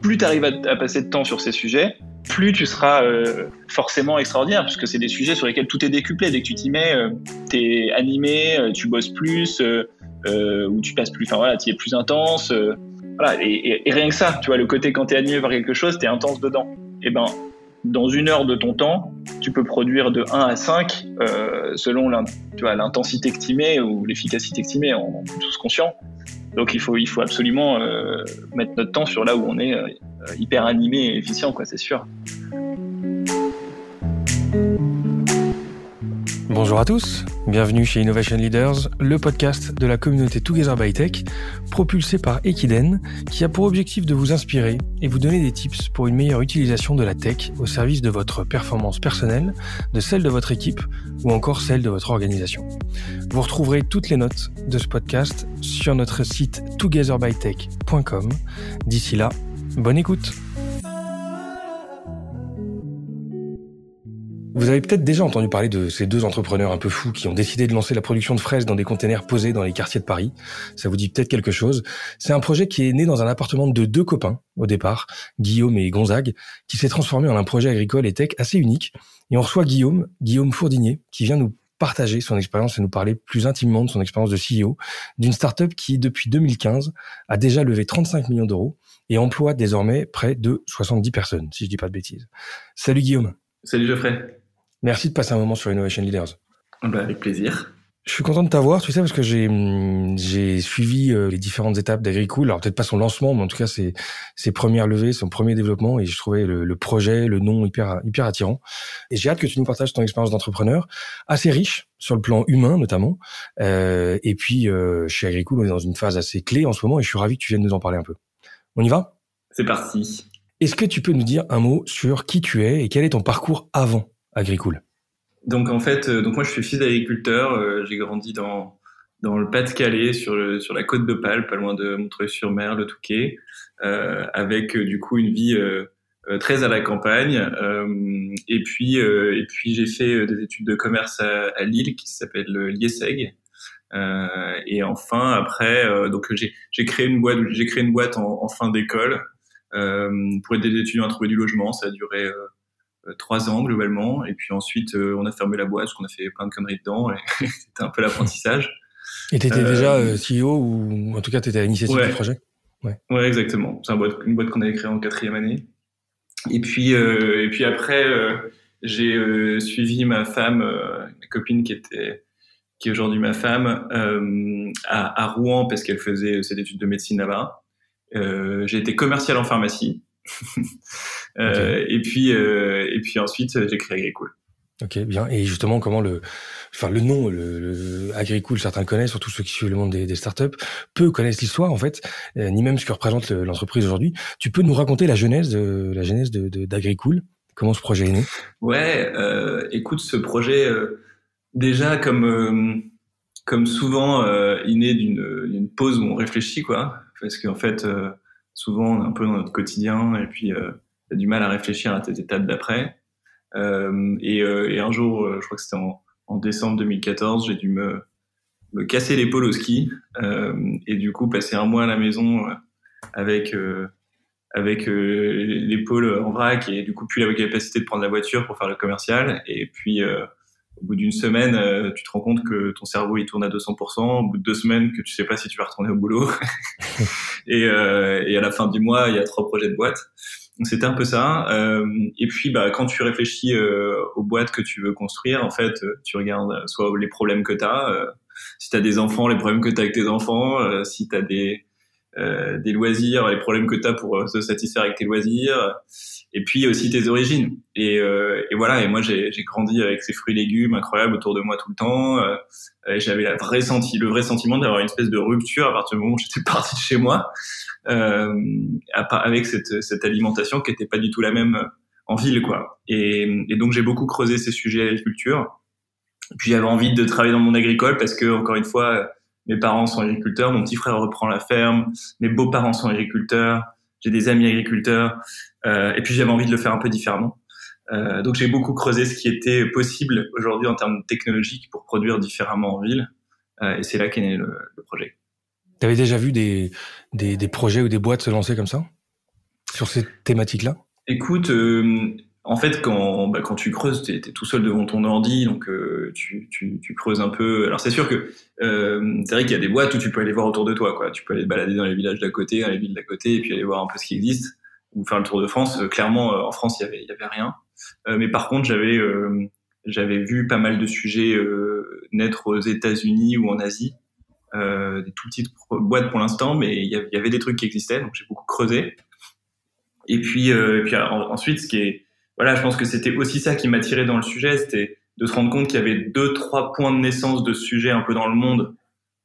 Plus tu arrives à, passer de temps sur ces sujets, plus tu seras euh, forcément extraordinaire, puisque c'est des sujets sur lesquels tout est décuplé. Dès que tu t'y mets, euh, tu es animé, euh, tu bosses plus, ou tu passes plus, enfin voilà, tu es plus intense. voilà, et, rien que ça, tu vois, le côté quand tu es animé par quelque chose, tu es intense dedans. Et ben, dans une heure de ton temps, tu peux produire de 1 à 5 selon l'intensité que tu mets ou l'efficacité que tu mets, on, est tous conscients. Donc il faut, absolument mettre notre temps sur là où on est hyper animé et efficient, quoi, c'est sûr. Bonjour à tous, bienvenue chez Innovation Leaders, le podcast de la communauté Together by Tech, propulsé par Equiden, qui a pour objectif de vous inspirer et vous donner des tips pour une meilleure utilisation de la tech au service de votre performance personnelle, de celle de votre équipe ou encore celle de votre organisation. Vous retrouverez toutes les notes de ce podcast sur notre site togetherbytech.com. D'ici là, bonne écoute Vous avez peut-être déjà entendu parler de ces deux entrepreneurs un peu fous qui ont décidé de lancer la production de fraises dans des containers posés dans les quartiers de Paris. Ça vous dit peut-être quelque chose. C'est un projet qui est né dans un appartement de deux copains au départ, Guillaume et Gonzague, qui s'est transformé en un projet agricole et tech assez unique. Et on reçoit Guillaume, Guillaume Fourdinier, qui vient nous partager son expérience et nous parler plus intimement de son expérience de CEO d'une startup qui, depuis 2015, a déjà levé 35 millions d'euros et emploie désormais près de 70 personnes, si je dis pas de bêtises. Salut Guillaume. Salut Geoffrey. Merci de passer un moment sur Innovation Leaders. Bah, avec plaisir. Je suis content de t'avoir, tu sais, parce que j'ai j'ai suivi euh, les différentes étapes d'Agricool. Alors peut-être pas son lancement, mais en tout cas ses ses premières levées, son premier développement, et je trouvais le, le projet, le nom hyper hyper attirant. Et j'ai hâte que tu nous partages ton expérience d'entrepreneur, assez riche sur le plan humain notamment. Euh, et puis euh, chez Agricool, on est dans une phase assez clé en ce moment, et je suis ravi que tu viennes nous en parler un peu. On y va? C'est parti. Est-ce que tu peux nous dire un mot sur qui tu es et quel est ton parcours avant? Agricool Donc en fait, euh, donc moi je suis fils d'agriculteur. Euh, j'ai grandi dans dans le Pas-de-Calais, sur sur la côte de Pâle, pas loin de Montreuil-sur-Mer, le Touquet, euh, avec du coup une vie très à la campagne. et puis et puis j'ai fait des études de commerce à, Lille qui s'appelle l'IESEG. et enfin après, donc j'ai créé une boîte j'ai créé une boîte en, fin d'école pour aider les étudiants à trouver du logement. Ça a duré trois ans globalement. Et puis ensuite, euh, on a fermé la boîte parce qu'on a fait plein de conneries dedans. Et c'était un peu l'apprentissage. Et tu étais déjà euh, CEO ou en tout cas tu étais à l'initiative du projet? Ouais. ouais, exactement. C'est une boîte, qu'on avait créée en quatrième année. Et puis, et puis après, j'ai suivi ma femme, ma copine qui était qui est aujourd'hui ma femme, à, à, Rouen parce qu'elle faisait ses études de médecine là-bas. j'ai été commercial en pharmacie. Euh, et puis euh, et puis ensuite j'ai créé Agricool. Ok, bien. Et justement, comment le, enfin le nom, le, le Agricool, certains connaissent, surtout ceux qui suivent le monde des, des startups, peu connaissent l'histoire en fait, euh, ni même ce que représente l'entreprise aujourd'hui. Tu peux nous raconter la genèse de la genèse de d'Agricool? Comment ce projet est né? Ouais, euh, écoute, ce projet déjà comme comme souvent il naît d'une pause où on réfléchit quoi, parce qu'en fait souvent on est un peu dans notre quotidien et puis euh, t'as du mal à réfléchir à tes étapes d'après. Euh, et, euh, et, un jour, euh, je crois que c'était en, en, décembre 2014, j'ai dû me, me casser l'épaule au ski euh, et du coup passer un mois à la maison avec avec l'épaule en vrac et du coup plus la capacité de prendre la voiture pour faire le commercial et puis au bout d'une semaine, euh, tu te rends compte que ton cerveau il tourne à 200%. Au bout de deux semaines, que tu sais pas si tu vas retourner au boulot. et, euh, et, à la fin du mois, il y a trois projets de boîte. C'était un peu ça. Euh, et puis, bah, quand tu réfléchis euh, aux boîtes que tu veux construire, en fait, tu regardes soit les problèmes que tu as, si tu as des enfants, les problèmes que tu as avec tes enfants, si tu des, des loisirs, les problèmes que tu as pour se satisfaire avec tes loisirs et puis aussi tes origines. Et, euh, et voilà, et moi j'ai grandi avec ces fruits et légumes incroyables autour de moi tout le temps. Euh, J'avais le vrai sentiment d'avoir une espèce de rupture à partir du moment où j'étais parti de chez moi, euh, avec cette, cette alimentation qui était pas du tout la même en ville, quoi. Et, donc j'ai beaucoup creusé ces sujets d'agriculture. Puis j'avais envie de travailler dans le monde agricole parce que encore une fois, mes parents sont agriculteurs, mon petit frère reprend la ferme, mes beaux-parents sont agriculteurs j'ai des amis agriculteurs, euh, et puis j'avais envie de le faire un peu différemment. Euh, donc j'ai beaucoup creusé ce qui était possible aujourd'hui en termes technologiques pour produire différemment en ville, euh, et c'est là qu'est né le, le, projet. T'avais déjà vu des, des, des projets ou des boîtes se lancer comme ça sur ces thématiques-là? Écoute, en fait, quand, bah, quand tu creuses, tu es, tout seul devant ton ordi, donc euh, tu, tu, tu, creuses un peu. Alors c'est sûr que euh, c'est vrai qu'il y a des boîtes où tu peux aller voir autour de toi. Quoi. Tu peux aller te balader dans les villages d'à côté, dans les villes d'à côté, et puis aller voir un peu ce qui existe, ou faire le tour de France. Euh, clairement, euh, en France, il y avait, y avait rien. mais par contre, j'avais j'avais vu pas mal de sujets naître aux États-Unis ou en Asie. des tout petites boîtes pour l'instant, mais il y avait des trucs qui existaient, donc j'ai beaucoup creusé. Et puis, et puis ensuite, ce qui est voilà, je pense que c'était aussi ça qui m'attirait dans le sujet, c'était de se rendre compte qu'il y avait deux, trois points de naissance de sujets un peu dans le monde,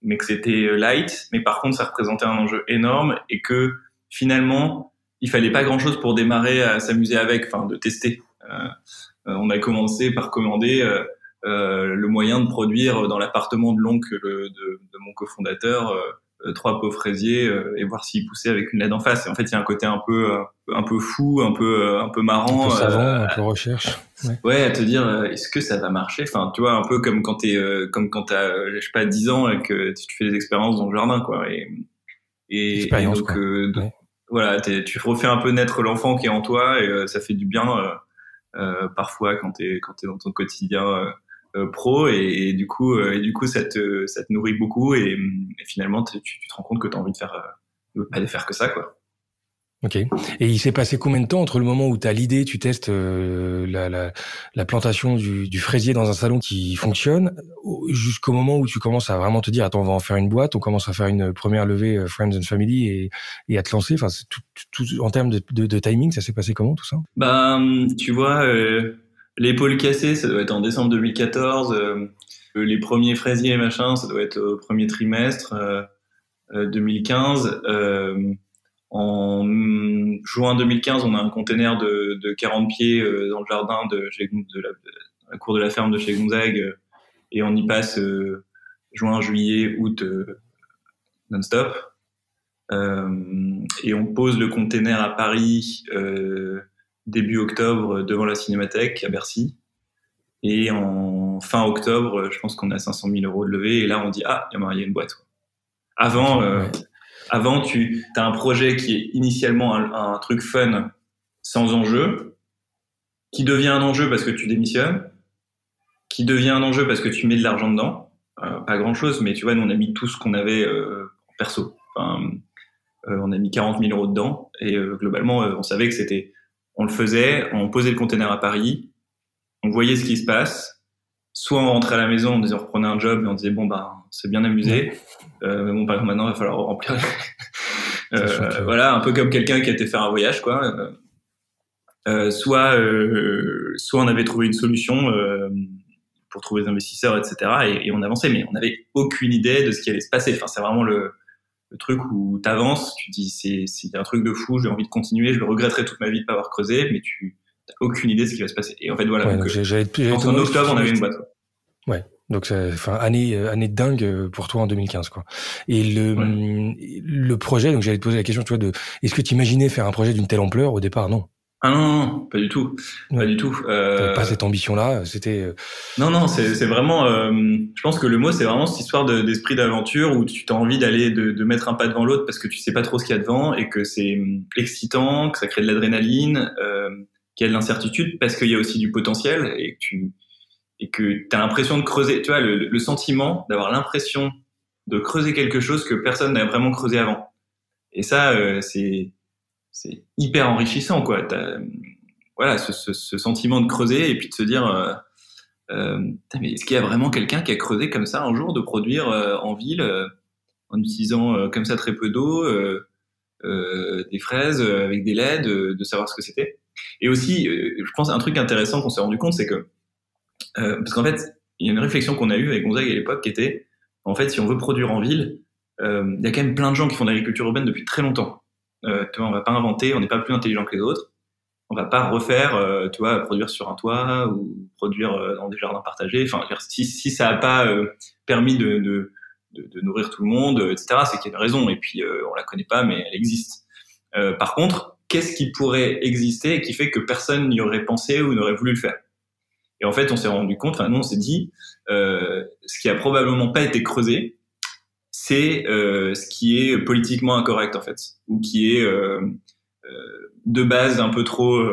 mais que c'était euh, light. Mais par contre, ça représentait un enjeu énorme et que finalement, il fallait pas grand chose pour démarrer à s'amuser avec, enfin, de tester. Euh, euh on a commencé par commander euh, euh, le moyen de produire dans l'appartement de l'oncle de, de, mon cofondateur trois pots fraisiers euh, et voir s'ils poussaient avec une LED en face. Et en fait, il y a un côté un peu euh, un peu fou, un peu un peu marrant, un peu savant, un peu recherche. Ouais. ouais. à te dire est-ce que ça va marcher? Enfin, tu vois, un peu comme quand t'es comme quand t'as je sais pas 10 ans et que tu fais des expériences dans le jardin, quoi. Et et, donc voilà, tu refais un peu naître l'enfant qui est en toi et ça fait du bien euh, parfois quand t'es quand t'es dans ton quotidien euh, pro et, du coup euh, et du coup ça te ça te nourrit beaucoup et, finalement tu, tu, te rends compte que tu as envie de faire euh, pas de faire que ça quoi. Ok. Et il s'est passé combien de temps entre le moment où tu as l'idée, tu testes la, la, la, plantation du, du, fraisier dans un salon qui fonctionne, jusqu'au moment où tu commences à vraiment te dire, attends, on va en faire une boîte, on commence à faire une première levée Friends and Family et, et à te lancer. Enfin, tout, tout, en termes de, de, de timing, ça s'est passé comment tout ça? Bah, tu vois, L'épaule cassée, ça doit être en décembre 2014. Euh, les premiers fraisiers, machin, ça doit être au premier trimestre 2015. Euh, euh, en juin 2015, on a un container de, de 40 pieds dans le jardin de, chez, de, la, la, cour de la ferme de chez Gonzague, et on y passe juin, juillet, août non-stop. et on pose le container à Paris début octobre devant la Cinémathèque à Bercy. Et en fin octobre, je pense qu'on a 500 000 euros de levée. Et là, on dit ah, il y a une boîte. Avant, euh, avant, tu as un projet qui est initialement un, truc fun, sans enjeu, qui devient un enjeu parce que tu démissionnes, qui devient un enjeu parce que tu mets de l'argent dedans. Euh, pas grand chose, mais tu vois, nous on a mis tout ce qu'on avait euh, perso. Enfin, on a mis 40 000 euros dedans et globalement, on savait que c'était on le faisait, on posait le container à Paris, on voyait ce qui se passe. Soit on rentrait à la maison, on disait on reprenait un job et on disait bon bah c'est bien amusé. Euh, bon par maintenant il va falloir remplir. euh, Voilà, un peu comme quelqu'un qui a été faire un voyage quoi. Euh, soit euh, soit on avait trouvé une solution euh, pour trouver des investisseurs etc. Et, et, on avançait, mais on n'avait aucune idée de ce qui allait se passer. Enfin c'est vraiment le le truc où tu avances, tu dis c'est c'est un truc de fou, j'ai envie de continuer, je le regretterai toute ma vie de pas avoir creusé, mais tu n'as aucune idée de ce qui va se passer. Et en fait voilà. Ouais, donc, euh, en octobre, on avait une boîte. Ouais. Donc, enfin, année, euh, année de dingue euh, pour toi en 2015, quoi. Et le, le projet, donc j'allais te poser la question, tu vois, de, est-ce que tu imaginais faire un projet d'une telle ampleur? Au départ Non. Ah non, non, pas du tout, pas du tout. Euh... Pas cette ambition-là, c'était. Euh, non, non, c'est vraiment. Euh, je pense que le mot, c'est vraiment cette histoire d'esprit d'aventure où tu as envie d'aller, de, de, mettre un pas devant l'autre parce que tu sais pas trop ce qu'il y a devant et que c'est hum, excitant, que ça crée de l'adrénaline, euh, qu'il y a de l'incertitude parce qu'il y a aussi du potentiel et que tu et que as l'impression de creuser. Tu vois, le, le sentiment d'avoir l'impression de creuser quelque chose que personne n'a vraiment creusé avant. Et ça, euh, c'est c'est hyper enrichissant, quoi. voilà, ce, ce, sentiment de creuser et puis de se dire, euh, euh, mais est-ce qu'il y a vraiment quelqu'un qui a creusé comme ça un jour de produire euh, en ville en utilisant comme ça très peu d'eau, des fraises avec des laits, de, de savoir ce que c'était? Et aussi, je pense un truc intéressant qu'on s'est rendu compte, c'est que parce qu'en fait, il y a une réflexion qu'on a eue avec Gonzague à l'époque qui était, en fait, si on veut produire en ville, il y a quand même plein de gens qui font de l'agriculture urbaine depuis très longtemps. Euh, tu vois, on va pas inventer, on n'est pas plus intelligent que les autres. On va pas refaire, euh, tu vois, produire sur un toit ou produire euh, dans des jardins partagés. Enfin, si, si ça a pas euh, permis de, de, de, nourrir tout le monde, etc., c'est qu'il y a une raison. Et puis, on la connaît pas, mais elle existe. par contre, qu'est-ce qui pourrait exister et qui fait que personne n'y aurait pensé ou n'aurait voulu le faire? Et en fait, on s'est rendu compte, enfin, nous, on s'est dit, ce qui a probablement pas été creusé, c'est ce qui est politiquement incorrect en fait, ou qui est de base un peu trop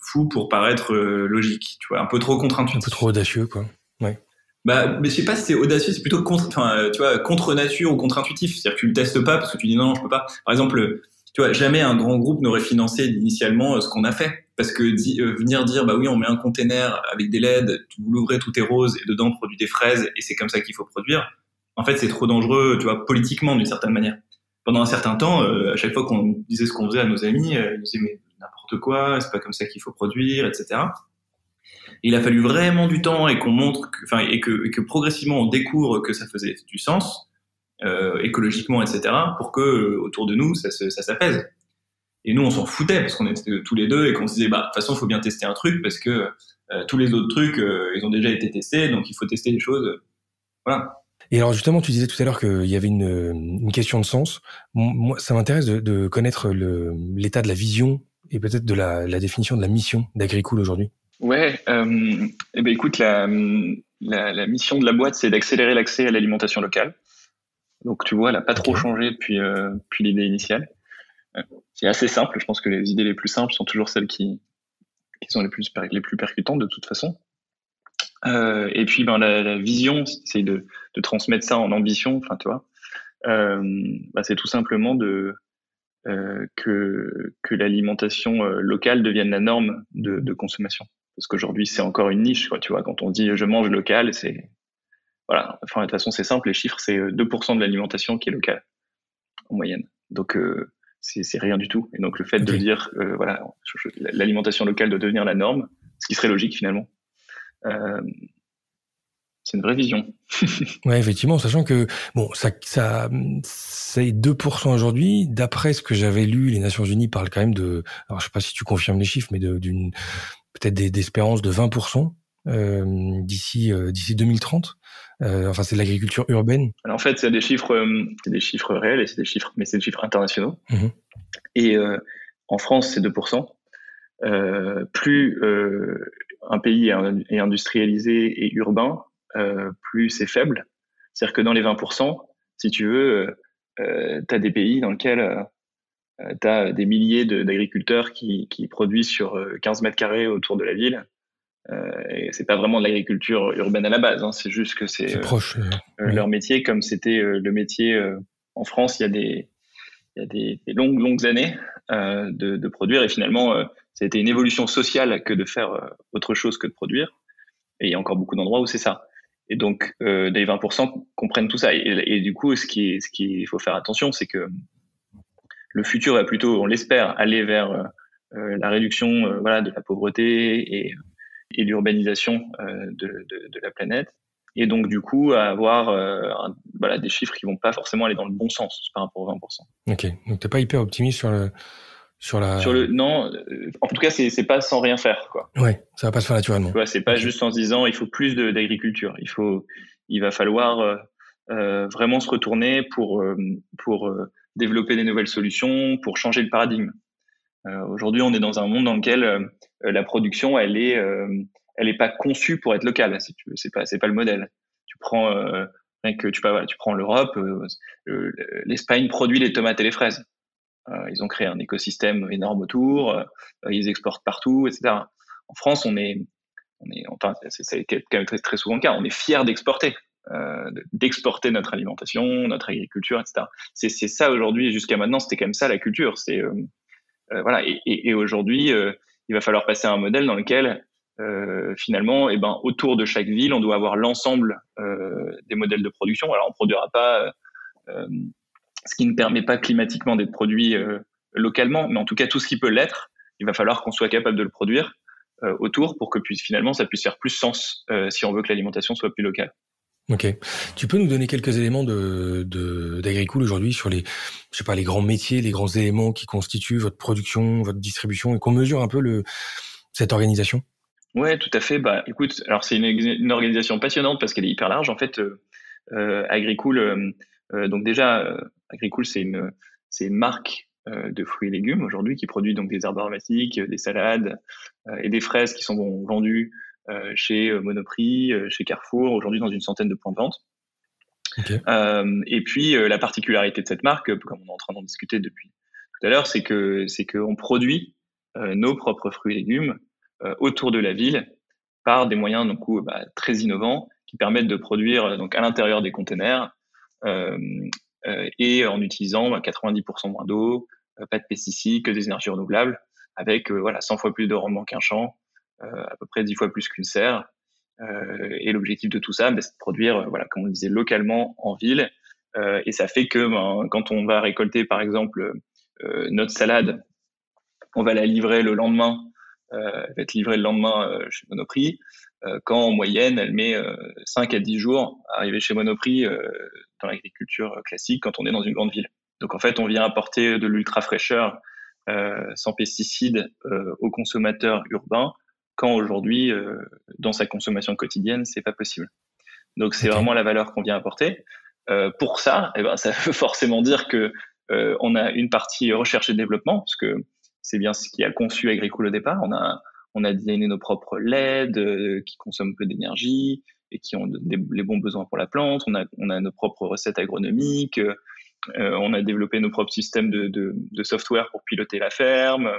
fou pour paraître logique, tu vois, un peu trop contre-intuitif. Un peu trop audacieux, quoi. Ouais. Bah, mais je sais pas si c'est audacieux, c'est plutôt contre, enfin, tu vois, contre nature ou contre intuitif. C'est-à-dire que tu le testes pas parce que tu dis non, non, je peux pas. Par exemple, tu vois, jamais un grand groupe n'aurait financé initialement ce qu'on a fait. Parce que venir dire, bah oui, on met un container avec des LED, vous l'ouvrez, tout est rose, et dedans on produit des fraises, et c'est comme ça qu'il faut produire. En fait, c'est trop dangereux, tu vois, politiquement d'une certaine manière. Pendant un certain temps, à chaque fois qu'on disait ce qu'on faisait à nos amis, ils nous disaient mais n'importe quoi, c'est pas comme ça qu'il faut produire, etc il a fallu vraiment du temps et qu'on montre, enfin, et que, et que progressivement on découvre que ça faisait du sens euh, écologiquement, etc., pour que euh, autour de nous ça, ça s'apaise. Et nous on s'en foutait parce qu'on était tous les deux et qu'on se disait bah de toute façon il faut bien tester un truc parce que euh, tous les autres trucs euh, ils ont déjà été testés donc il faut tester les choses. Voilà. Et alors justement, tu disais tout à l'heure qu'il y avait une, une, question de sens. Moi, ça m'intéresse de, de, connaître l'état de la vision et peut-être de la, la, définition de la mission d'Agricool aujourd'hui. Ouais, euh, eh ben écoute, la, la, mission de la boîte, c'est d'accélérer l'accès à l'alimentation locale. Donc tu vois, elle n'a pas trop changé depuis, euh, depuis l'idée initiale. Euh, c'est assez simple. Je pense que les idées les plus simples sont toujours celles qui, qui sont les plus, les plus percutantes de toute façon. Et puis ben, la vision, c'est de, de, transmettre ça en ambition. Enfin, tu vois, euh, bah, c'est tout simplement de euh, que, que l'alimentation locale devienne la norme de, de consommation. Parce qu'aujourd'hui c'est encore une niche quoi tu vois. Quand on dit je mange local c'est voilà. Enfin de toute façon c'est simple les chiffres c'est 2% euh, de l'alimentation qui est locale en moyenne. Donc euh, c'est rien du tout. Et donc le fait de dire euh, voilà l'alimentation locale doit devenir la norme ce qui serait logique finalement. Euh, c'est une vraie vision. ouais, effectivement, sachant que bon, ça, ça, c'est 2% aujourd'hui. D'après ce que j'avais lu, les Nations Unies parlent quand même de, alors je sais pas si tu confirmes les chiffres, mais d'une peut-être des, espérances de 20% euh, d'ici euh, d'ici 2030. Euh, enfin, c'est de l'agriculture urbaine. Alors, en fait, c'est des chiffres, c'est des chiffres réels et c'est des chiffres, mais c'est des chiffres internationaux. Mmh. Et en France, c'est 2%. plus un pays est industrialisé et urbain, plus c'est faible. C'est-à-dire que dans les 20%, si tu veux, tu as des pays dans lesquels euh, tu as des milliers d'agriculteurs qui, qui, produisent sur 15 euh, mètres carrés autour de la ville. Euh, et c'est pas vraiment de l'agriculture urbaine à la base, hein, c'est juste que c'est leur métier, comme c'était le métier en France il y a des, il y a des, des longues longues années de, de, produire et finalement ça a été une évolution sociale que de faire autre chose que de produire. Et il y a encore beaucoup d'endroits où c'est ça. Et donc, euh, des 20% comprennent tout ça. Et, du coup, ce qui, ce qui, faut faire attention, c'est que le futur va plutôt, on l'espère, aller vers euh, euh, la réduction euh, de la pauvreté et, et l'urbanisation de, la planète. Et donc, du coup, avoir des chiffres qui vont pas forcément aller dans le bon sens par rapport aux 20%. Ok, donc t'es pas hyper optimiste sur le, sur la. Sur le, non, en tout cas, c'est, c'est pas sans rien faire, quoi. Ouais, ça va pas se faire naturellement. Tu vois, c'est pas juste en se disant, il faut plus de, d'agriculture. Il faut, il va falloir euh, vraiment se retourner pour, pour développer des nouvelles solutions, pour changer le paradigme. Euh, Aujourd'hui, on est dans un monde dans lequel euh, la production, elle est, euh, elle est pas conçue pour être locale. Si tu c'est pas, c'est pas le modèle. Tu prends, euh, que tu, voilà, tu prends l'Europe, l'Espagne produit les tomates et les fraises. Ils ont créé un écosystème énorme autour, ils exportent partout, etc. En France, on est, on est, enfin, c'est quand même très, souvent le cas. On est fier d'exporter. Euh, d'exporter notre alimentation, notre agriculture, etc. C'est ça aujourd'hui. Jusqu'à maintenant, c'était quand même ça la culture. C'est euh, euh, voilà. Et, aujourd'hui, il va falloir passer à un modèle dans lequel finalement, eh ben, autour de chaque ville, on doit avoir l'ensemble des modèles de production. Alors, on produira pas ce qui ne permet pas climatiquement d'être produit localement, mais en tout cas tout ce qui peut l'être, il va falloir qu'on soit capable de le produire autour pour que puisse finalement ça puisse faire plus sens si on veut que l'alimentation soit plus locale. Ok. Tu peux nous donner quelques éléments de d'Agricool aujourd'hui sur les, je sais pas, les grands métiers, les grands éléments qui constituent votre production, votre distribution, et qu'on mesure un peu le cette organisation? Ouais, tout à fait. Bah, écoute, alors c'est une, une, organisation passionnante parce qu'elle est hyper large. En fait, euh, euh Agricool, euh, euh, donc déjà, euh, Agricool, c'est une c'est une marque de fruits et légumes aujourd'hui qui produit donc des herbes aromatiques, des salades et des fraises qui sont vendues euh, chez euh, Monoprix, euh, chez Carrefour, aujourd'hui dans une centaine de points de vente. et puis la particularité de cette marque, comme on est en train d'en discuter depuis tout à l'heure, c'est que c'est qu'on produit nos propres fruits et légumes autour de la ville par des moyens donc, bah, très innovants qui permettent de produire donc à l'intérieur des containers euh, euh, et en utilisant 90% bah, moins d'eau, euh, pas de pesticides, que des énergies renouvelables, avec voilà 100 fois plus de rendement qu'un champ, à peu près 10 fois plus qu'une serre. et l'objectif de tout ça, bah, c'est de produire, voilà, comme on disait, localement en ville. et ça fait que ben, quand on va récolter, par exemple, notre salade, on va la livrer le lendemain, elle va être livrée le lendemain chez Monoprix. Euh, quand en moyenne, elle met 5 euh, à 10 jours à arriver chez Monoprix euh, dans l'agriculture classique quand on est dans une grande ville. Donc en fait, on vient apporter de l'ultra fraîcheur sans pesticides aux consommateurs urbains quand aujourd'hui, dans sa consommation quotidienne, c'est pas possible. Donc c'est vraiment la valeur qu'on vient apporter. pour ça, eh ben, ça veut forcément dire que on a une partie recherche et développement, parce que c'est bien ce qui a conçu Agricool au départ. On a on a designé nos propres LED euh, qui consomment peu d'énergie et qui ont les bons besoins pour la plante. On a, nos propres recettes agronomiques. Euh, on a développé nos propres systèmes de, software pour piloter la ferme.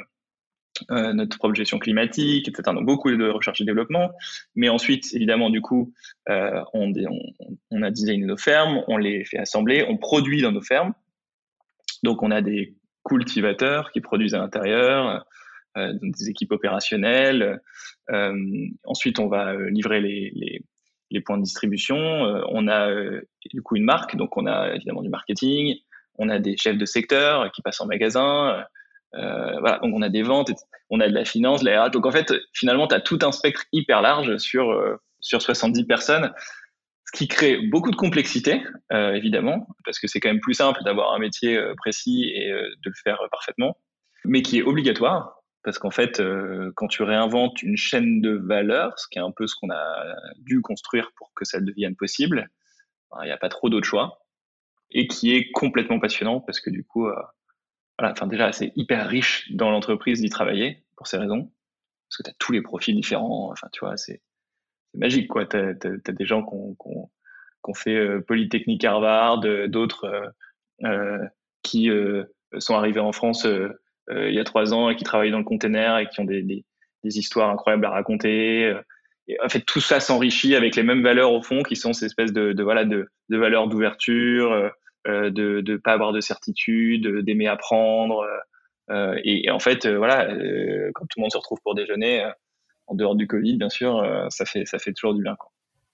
Euh, notre propre gestion climatique, etc. Donc beaucoup de recherche et développement. Mais ensuite, évidemment, du coup, euh, on, a designé nos fermes, on les fait assembler, on produit dans nos fermes. Donc on a des cultivateurs qui produisent à l'intérieur, euh, des équipes opérationnelles. Euh, ensuite, on va euh, livrer les, les, les points de distribution. on a du coup une marque, donc on a évidemment du marketing. On a des chefs de secteur qui passent en magasin. Euh, voilà, donc on a des ventes, on a de la finance, de la. Donc en fait, finalement, tu as tout un spectre hyper large sur, euh, sur 70 personnes, ce qui crée beaucoup de complexité, euh, évidemment, parce que c'est quand même plus simple d'avoir un métier précis et de le faire parfaitement, mais qui est obligatoire parce qu'en fait, euh, quand tu réinventes une chaîne de valeur, ce qui est un peu ce qu'on a dû construire pour que ça devienne possible, ben, il n'y a pas trop d'autres choix. Et qui est complètement passionnant parce que du coup, euh, voilà, enfin déjà, c'est hyper riche dans l'entreprise d'y travailler pour ces raisons. Parce que tu as tous les profils différents. Enfin, tu vois, c'est magique, quoi. Tu as, des gens qui ont, fait euh, Polytechnique Harvard, d'autres qui sont arrivés en France il y a trois ans et qui travaillent dans le container et qui ont des, des, histoires incroyables à raconter. Euh, en fait, tout ça s'enrichit avec les mêmes valeurs au fond, qui sont ces espèces de, voilà de, de valeurs d'ouverture, euh, de ne pas avoir de certitude, d'aimer apprendre. Euh, et, en fait, voilà, quand tout le monde se retrouve pour déjeuner, en dehors du Covid, bien sûr, ça fait ça fait toujours du bien.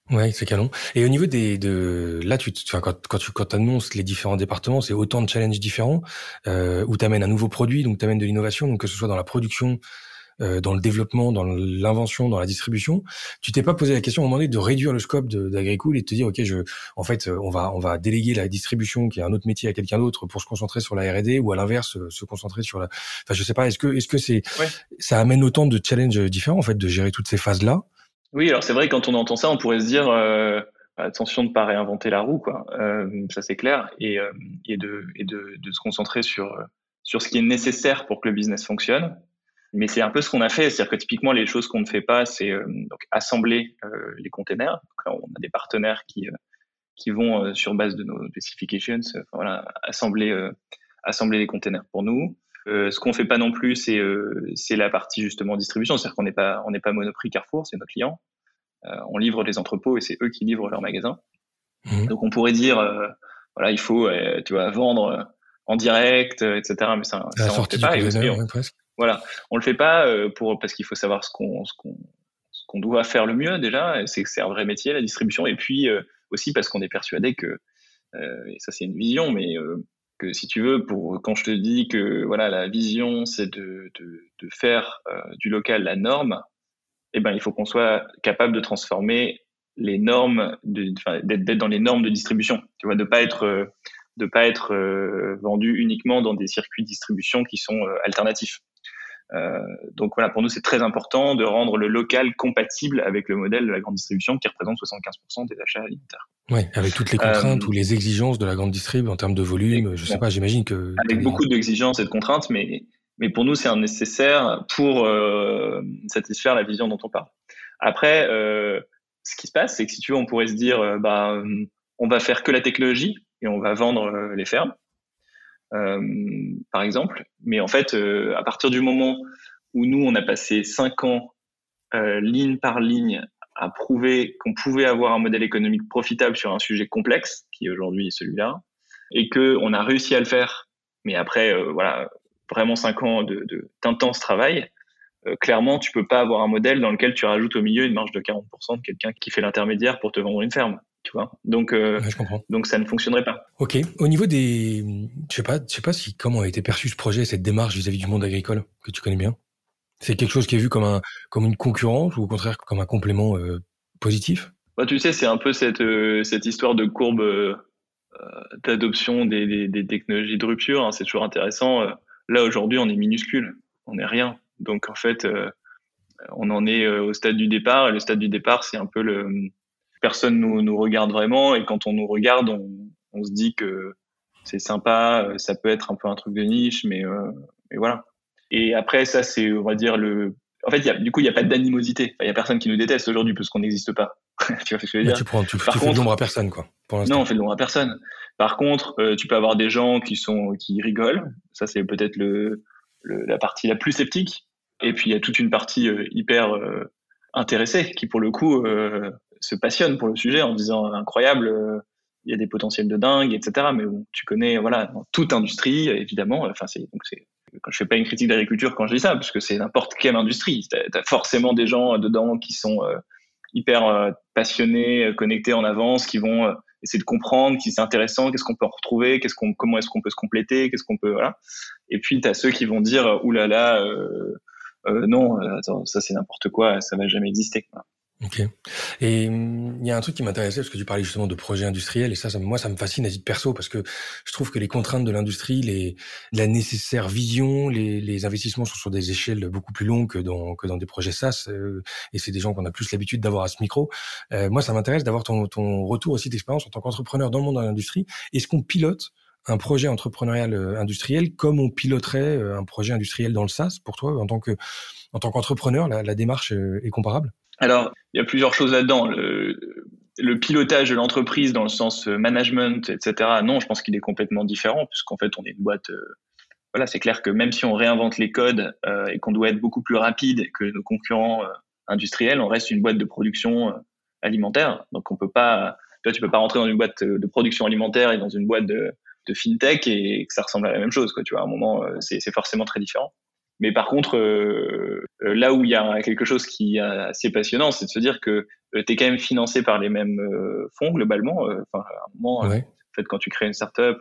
Ouais, c'est canon. Et au niveau des de là, tu, enfin, quand, quand tu quand annonces les différents départements, c'est autant de challenges différents euh, où tu amènes un nouveau produit, donc tu amènes de l'innovation, donc que ce soit dans la production, euh, dans le développement, dans l'invention, dans la distribution. Tu t'es pas posé la question au moment donné de réduire le scope d'Agricool et de te dire ok, je, en fait, euh, on va on va déléguer la distribution qui est un autre métier à quelqu'un d'autre pour se concentrer sur la R&D ou à l'inverse euh, se concentrer sur la. Enfin, je sais pas. Est-ce que est-ce que c'est ça amène autant de challenges différents en fait de gérer toutes ces phases là oui, alors c'est vrai, quand on entend ça, on pourrait se dire euh, attention de ne pas réinventer la roue, quoi. Euh, ça c'est clair, et, euh, et, de, et de, de, se concentrer sur, sur ce qui est nécessaire pour que le business fonctionne. Mais c'est un peu ce qu'on a fait, c'est-à-dire que typiquement les choses qu'on ne fait pas, c'est donc assembler les containers. on a des partenaires qui qui vont sur base de nos specifications, voilà, assembler assembler les containers pour nous. Euh, ce qu'on fait pas non plus, c'est euh, c'est la partie justement distribution, c'est-à-dire qu'on n'est pas on n'est pas Monoprix Carrefour, c'est nos clients. Euh, on livre les entrepôts et c'est eux qui livrent leurs magasins. Mmh. Donc on pourrait dire voilà il faut tu vois vendre en direct, etc. Mais ça, ça on le fait pas. on, presque. Voilà, on le fait pas pour parce qu'il faut savoir ce qu'on ce qu'on ce qu'on doit faire le mieux déjà. C'est c'est un vrai métier la distribution et puis aussi parce qu'on est persuadé que et ça c'est une vision, mais que si tu veux, pour quand je te dis que voilà la vision c'est de, de, de, faire euh, du local la norme, eh ben il faut qu'on soit capable de transformer les normes, d'être dans les normes de distribution. Tu vois, de pas être de pas être euh, vendu uniquement dans des circuits de distribution qui sont euh, alternatifs. Euh, donc voilà, pour nous, c'est très important de rendre le local compatible avec le modèle de la grande distribution qui représente 75% des achats alimentaires. Oui, avec toutes les contraintes euh, ou les exigences de la grande distribution en termes de volume. Je sais pas, j'imagine que avec beaucoup d'exigences et de contraintes, mais mais pour nous, c'est un nécessaire pour euh, satisfaire la vision dont on parle. Après, ce qui se passe, c'est que si tu veux, on pourrait se dire, bah on va faire que la technologie et on va vendre les fermes, par exemple. Mais en fait, à partir du moment où nous, on a passé cinq ans ligne par ligne à prouver qu'on pouvait avoir un modèle économique profitable sur un sujet complexe, qui est aujourd'hui celui-là, et que on a réussi à le faire, mais après, euh, voilà, vraiment cinq ans de, d'intense travail, euh, clairement, tu peux pas avoir un modèle dans lequel tu rajoutes au milieu une marge de 40% de quelqu'un qui fait l'intermédiaire pour te vendre une ferme. Tu vois donc, euh, donc ça ne fonctionnerait pas. Ok. Au niveau des, je sais pas, je sais pas si comment a été perçu ce projet, cette démarche vis-à-vis du monde agricole que tu connais bien? C'est quelque chose qui est vu comme un comme une concurrence ou au contraire comme un complément euh, positif? Bah, Tu sais, c'est un peu cette, euh, cette histoire de courbe d'adoption des, des, des, technologies de rupture. Hein. c'est toujours intéressant. Là, aujourd'hui, on est minuscule. On n'est rien. Donc, en fait, on en est au stade du départ. Et le stade du départ, c'est un peu le... Personne nous, nous regarde vraiment. Et quand on nous regarde, on, on se dit que c'est sympa, ça peut être un peu un truc de niche, mais, mais voilà. Et après, ça, c'est, on va dire, le. En fait, y a, du coup, il n'y a pas d'animosité. Il n'y a personne qui nous déteste aujourd'hui parce qu'on n'existe pas. tu vois ce que je veux dire Tu, prends, tu, Par tu contre, fais de l'ombre à personne, quoi. Pour non, on fait de l'ombre à personne. Par contre, euh, tu peux avoir des gens qui sont qui rigolent. Ça, c'est peut-être le, le, la partie la plus sceptique. Et puis, il y a toute une partie euh, hyper euh, intéressée qui, pour le coup, euh, se passionne pour le sujet en disant incroyable il y a des potentiels de dingue, etc. Mais tu connais, voilà, dans toute industrie, évidemment. Enfin, c'est donc je fais pas une critique d'agriculture quand je dis ça, parce que c'est n'importe quelle industrie. Tu as, forcément des gens dedans qui sont euh, hyper euh, passionnés, euh, connectés en avance, qui vont essayer de comprendre, qui c'est intéressant, qu'est-ce qu'on peut retrouver, qu'est-ce qu'on, comment est-ce qu'on peut se compléter, qu'est-ce qu'on peut, voilà. Et puis tu as ceux qui vont dire, oulala, euh, non, attends, ça c'est n'importe quoi, ça va jamais exister. Ok. Et hum, il y a un truc qui m'intéressait parce que tu parlais justement de projets industriels et ça, ça moi, ça me fascine à titre perso parce que je trouve que les contraintes de l'industrie, les la nécessaire vision, les, les investissements sont sur des échelles beaucoup plus longues que dans que dans des projets SaaS euh, et c'est des gens qu'on a plus l'habitude d'avoir à ce micro. Euh, moi, ça m'intéresse d'avoir ton ton retour aussi d'expérience en tant qu'entrepreneur dans le monde de l'industrie. Est-ce qu'on pilote un projet entrepreneurial euh, industriel comme on piloterait un projet industriel dans le SaaS pour toi en tant que en tant qu'entrepreneur la, la démarche est comparable? Alors, il y a plusieurs choses là-dedans. Le, pilotage de l'entreprise dans le sens euh, management, etc. Non, je pense qu'il est complètement différent puisqu'en fait, on est une boîte. Euh, voilà, c'est clair que même si on réinvente les codes euh, et qu'on doit être beaucoup plus rapide que nos concurrents industriels, on reste une boîte de production alimentaire. Donc, on peut pas. Toi, tu peux pas rentrer dans une boîte de production alimentaire et dans une boîte de, de fintech et que ça ressemble à la même chose. Quoi, tu vois, à un moment, c'est forcément très différent. Mais par contre, euh, euh, là où il y a quelque chose qui est assez passionnant, c'est de se dire que euh, tu es quand même financé par les mêmes fonds globalement. Enfin, à un moment, en fait, quand tu crées une startup,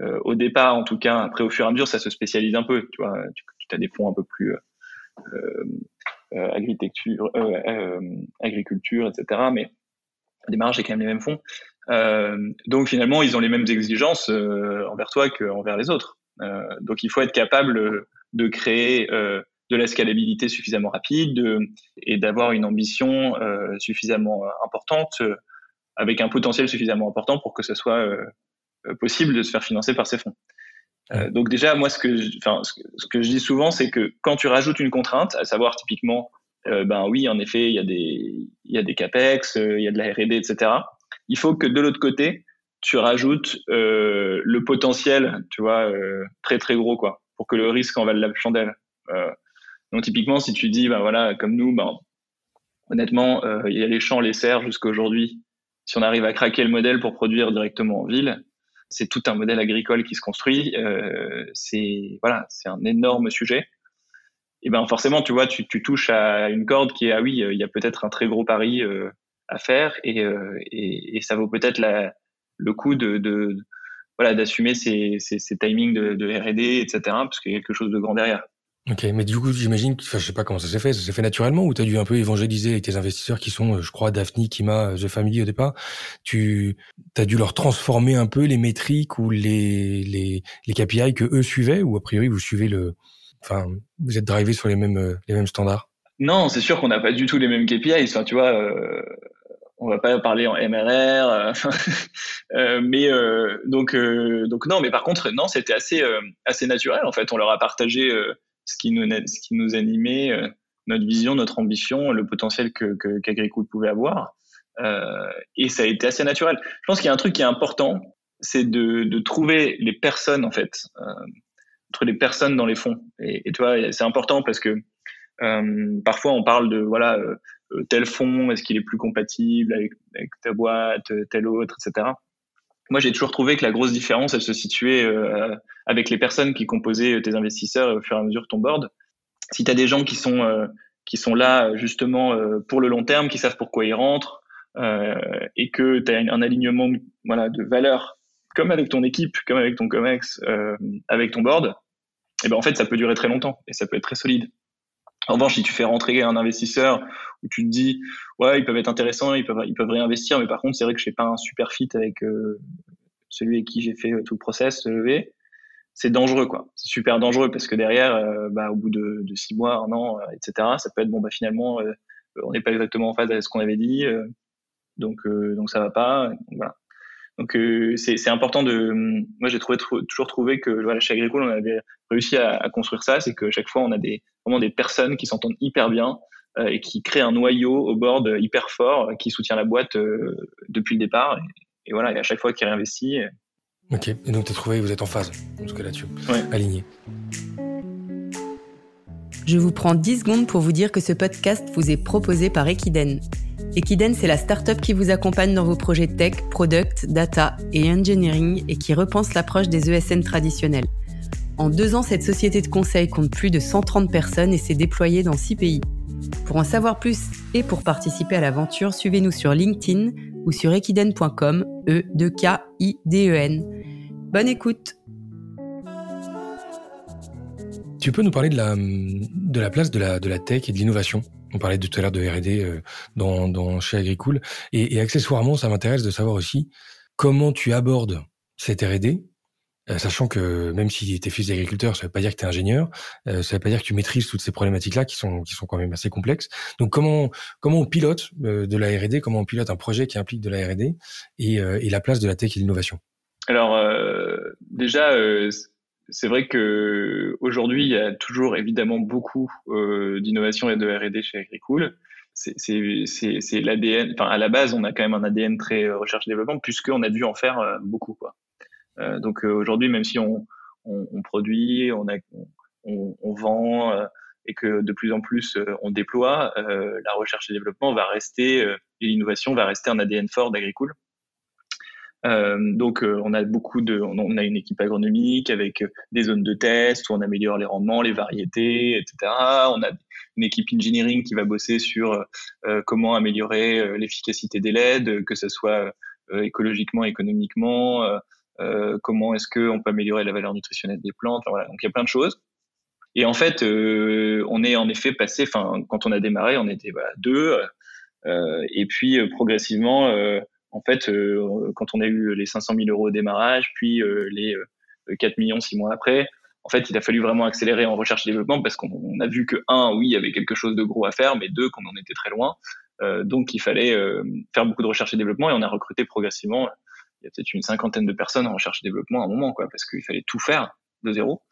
au départ, en tout cas, après au fur et à mesure, ça se spécialise un peu. Tu vois, tu, as des fonds un peu plus agriculture, agriculture, etc. Mais des marges, c'est quand même les mêmes fonds. donc finalement, ils ont les mêmes exigences envers toi qu'envers les autres. donc il faut être capable de créer euh, de la scalabilité suffisamment rapide et d'avoir une ambition euh, suffisamment euh, importante avec un potentiel suffisamment important pour que ce soit possible de se faire financer par ces fonds. donc déjà, moi, ce que, je, enfin, ce que je dis souvent, c'est que quand tu rajoutes une contrainte, à savoir typiquement, ben oui, en effet, il y a des, il y a des capex, il y a de la R&D, etc. Il faut que de l'autre côté, tu rajoutes le potentiel, tu vois, très très gros quoi pour que le risque en la chandelle. Euh, donc typiquement, si tu dis, bah voilà, comme nous, ben, honnêtement, euh, il y a les champs, les serres jusqu'à aujourd'hui. Si on arrive à craquer le modèle pour produire directement en ville, c'est tout un modèle agricole qui se construit. Euh, c'est voilà, c'est un énorme sujet. Et ben forcément, tu vois, tu, touches à une corde qui est ah oui, il y a peut-être un très gros pari à faire et, ça vaut peut-être le coup de, voilà, d'assumer ces, ces, ces, timings de, de R&D, etc., parce qu'il y a quelque chose de grand derrière. Ok, mais du coup, j'imagine, enfin, je sais pas comment ça s'est fait, ça s'est fait naturellement ou tu as dû un peu évangéliser avec tes investisseurs qui sont, je crois, Daphne, Kima, The Family au départ? Tu as dû leur transformer un peu les métriques ou les, les, les KPI que eux suivaient ou a priori vous suivez le, enfin, vous êtes drivé sur les mêmes, les mêmes standards? Non, c'est sûr qu'on n'a pas du tout les mêmes KPI. Enfin, tu vois, euh, on va pas parler en MRR, euh, euh, mais euh, donc donc non, mais par contre non, c'était assez assez naturel en fait. On leur a partagé ce qui nous ce qui nous animait, notre vision, notre ambition, le potentiel que qu'Agricool pouvait avoir. et ça a été assez naturel. Je pense qu'il y a un truc qui est important, c'est de, de, trouver les personnes en fait, entre les personnes dans les fonds. Et, et tu vois, c'est important parce que parfois on parle de voilà tel fonds, est-ce qu'il est plus compatible avec, ta boîte, tel autre, etc moi, j'ai toujours trouvé que la grosse différence, elle se situait euh, avec les personnes qui composaient tes investisseurs au fur et à mesure ton board. Si tu as des gens qui sont, euh, qui sont là justement euh, pour le long terme, qui savent pourquoi ils rentrent, et que tu as un alignement voilà, de valeurs, comme avec ton équipe, comme avec ton COMEX, avec ton board, et ben en fait, ça peut durer très longtemps et ça peut être très solide. En revanche, si tu fais rentrer un investisseur où tu te dis, ouais, ils peuvent être intéressants, ils peuvent, ils peuvent réinvestir, mais par contre, c'est vrai que je fais pas un super fit avec euh, celui avec qui j'ai fait euh, tout le process, se lever. C'est dangereux, quoi. C'est super dangereux parce que derrière, euh, bah, au bout de, de, six mois, un an, etc., ça peut être bon, bah finalement, on n'est pas exactement en phase avec ce qu'on avait dit, donc donc ça va pas. Voilà. Donc c'est important de. Moi j'ai trouvé toujours trouvé que voilà chez Agricole on avait réussi à, à construire ça, c'est que chaque fois on a des vraiment des personnes qui s'entendent hyper bien euh, et qui créent un noyau au board hyper fort qui soutient la boîte euh, depuis le départ. Et, voilà, et à chaque fois qu'il réinvestit. Ok, et donc tu as trouvé, vous êtes en phase, en tout cas là-dessus, aligné. Je vous prends 10 secondes pour vous dire que ce podcast vous est proposé par Equiden. Equiden, c'est la startup qui vous accompagne dans vos projets tech, product, data et engineering et qui repense l'approche des ESN traditionnels. En deux ans, cette société de conseil compte plus de 130 personnes et s'est déployée dans six pays. Pour en savoir plus et pour participer à l'aventure, suivez-nous sur LinkedIn ou sur equiden.com, e 2 k i d e n. Bonne écoute. Tu peux nous parler de la, de la place de la, de la tech et de l'innovation? On parlait tout à l'heure de R&D euh, dans, dans, chez Agricool. Et, et accessoirement, ça m'intéresse de savoir aussi comment tu abordes cette R&D euh, sachant que même si tu es fils d'agriculteur, ça veut pas dire que tu es ingénieur, euh, ça veut pas dire que tu maîtrises toutes ces problématiques-là qui sont qui sont quand même assez complexes. Donc comment comment on pilote euh, de la R&D, comment on pilote un projet qui implique de la R&D et, et la place de la tech et l'innovation? Alors déjà c'est vrai que aujourd'hui il y a toujours évidemment beaucoup d'innovation et de R&D chez Agricool. C'est l'ADN. Enfin à la base on a quand même un ADN très recherche et développement puisqu'on a dû en faire beaucoup quoi. Euh, donc euh, aujourd'hui, même si on, on, on, produit, on, a, on, vend euh, et que de plus en plus on déploie, la recherche et développement va rester et l'innovation va rester un ADN fort d'Agricool. Euh, donc, on a beaucoup de, on a une équipe agronomique avec des zones de test où on améliore les rendements, les variétés, etc. On a une équipe engineering qui va bosser sur euh, comment améliorer l'efficacité des LED, que ce soit écologiquement, économiquement, euh, comment est-ce qu'on peut améliorer la valeur nutritionnelle des plantes. voilà. Donc il y a plein de choses. Et en fait, euh, on est en effet passé, enfin, quand on a démarré, on était voilà, deux. Euh, et puis progressivement, en fait, quand on a eu les 500 000 euros au démarrage, puis les 4 millions six mois après, en fait, il a fallu vraiment accélérer en recherche et développement parce qu'on a vu que un, oui, il y avait quelque chose de gros à faire, mais deux, qu'on en était très loin. donc, il fallait faire beaucoup de recherche et développement et on a recruté progressivement il y a peut-être une cinquantaine de personnes en recherche et développement à un moment, parce qu'il fallait tout faire de zéro.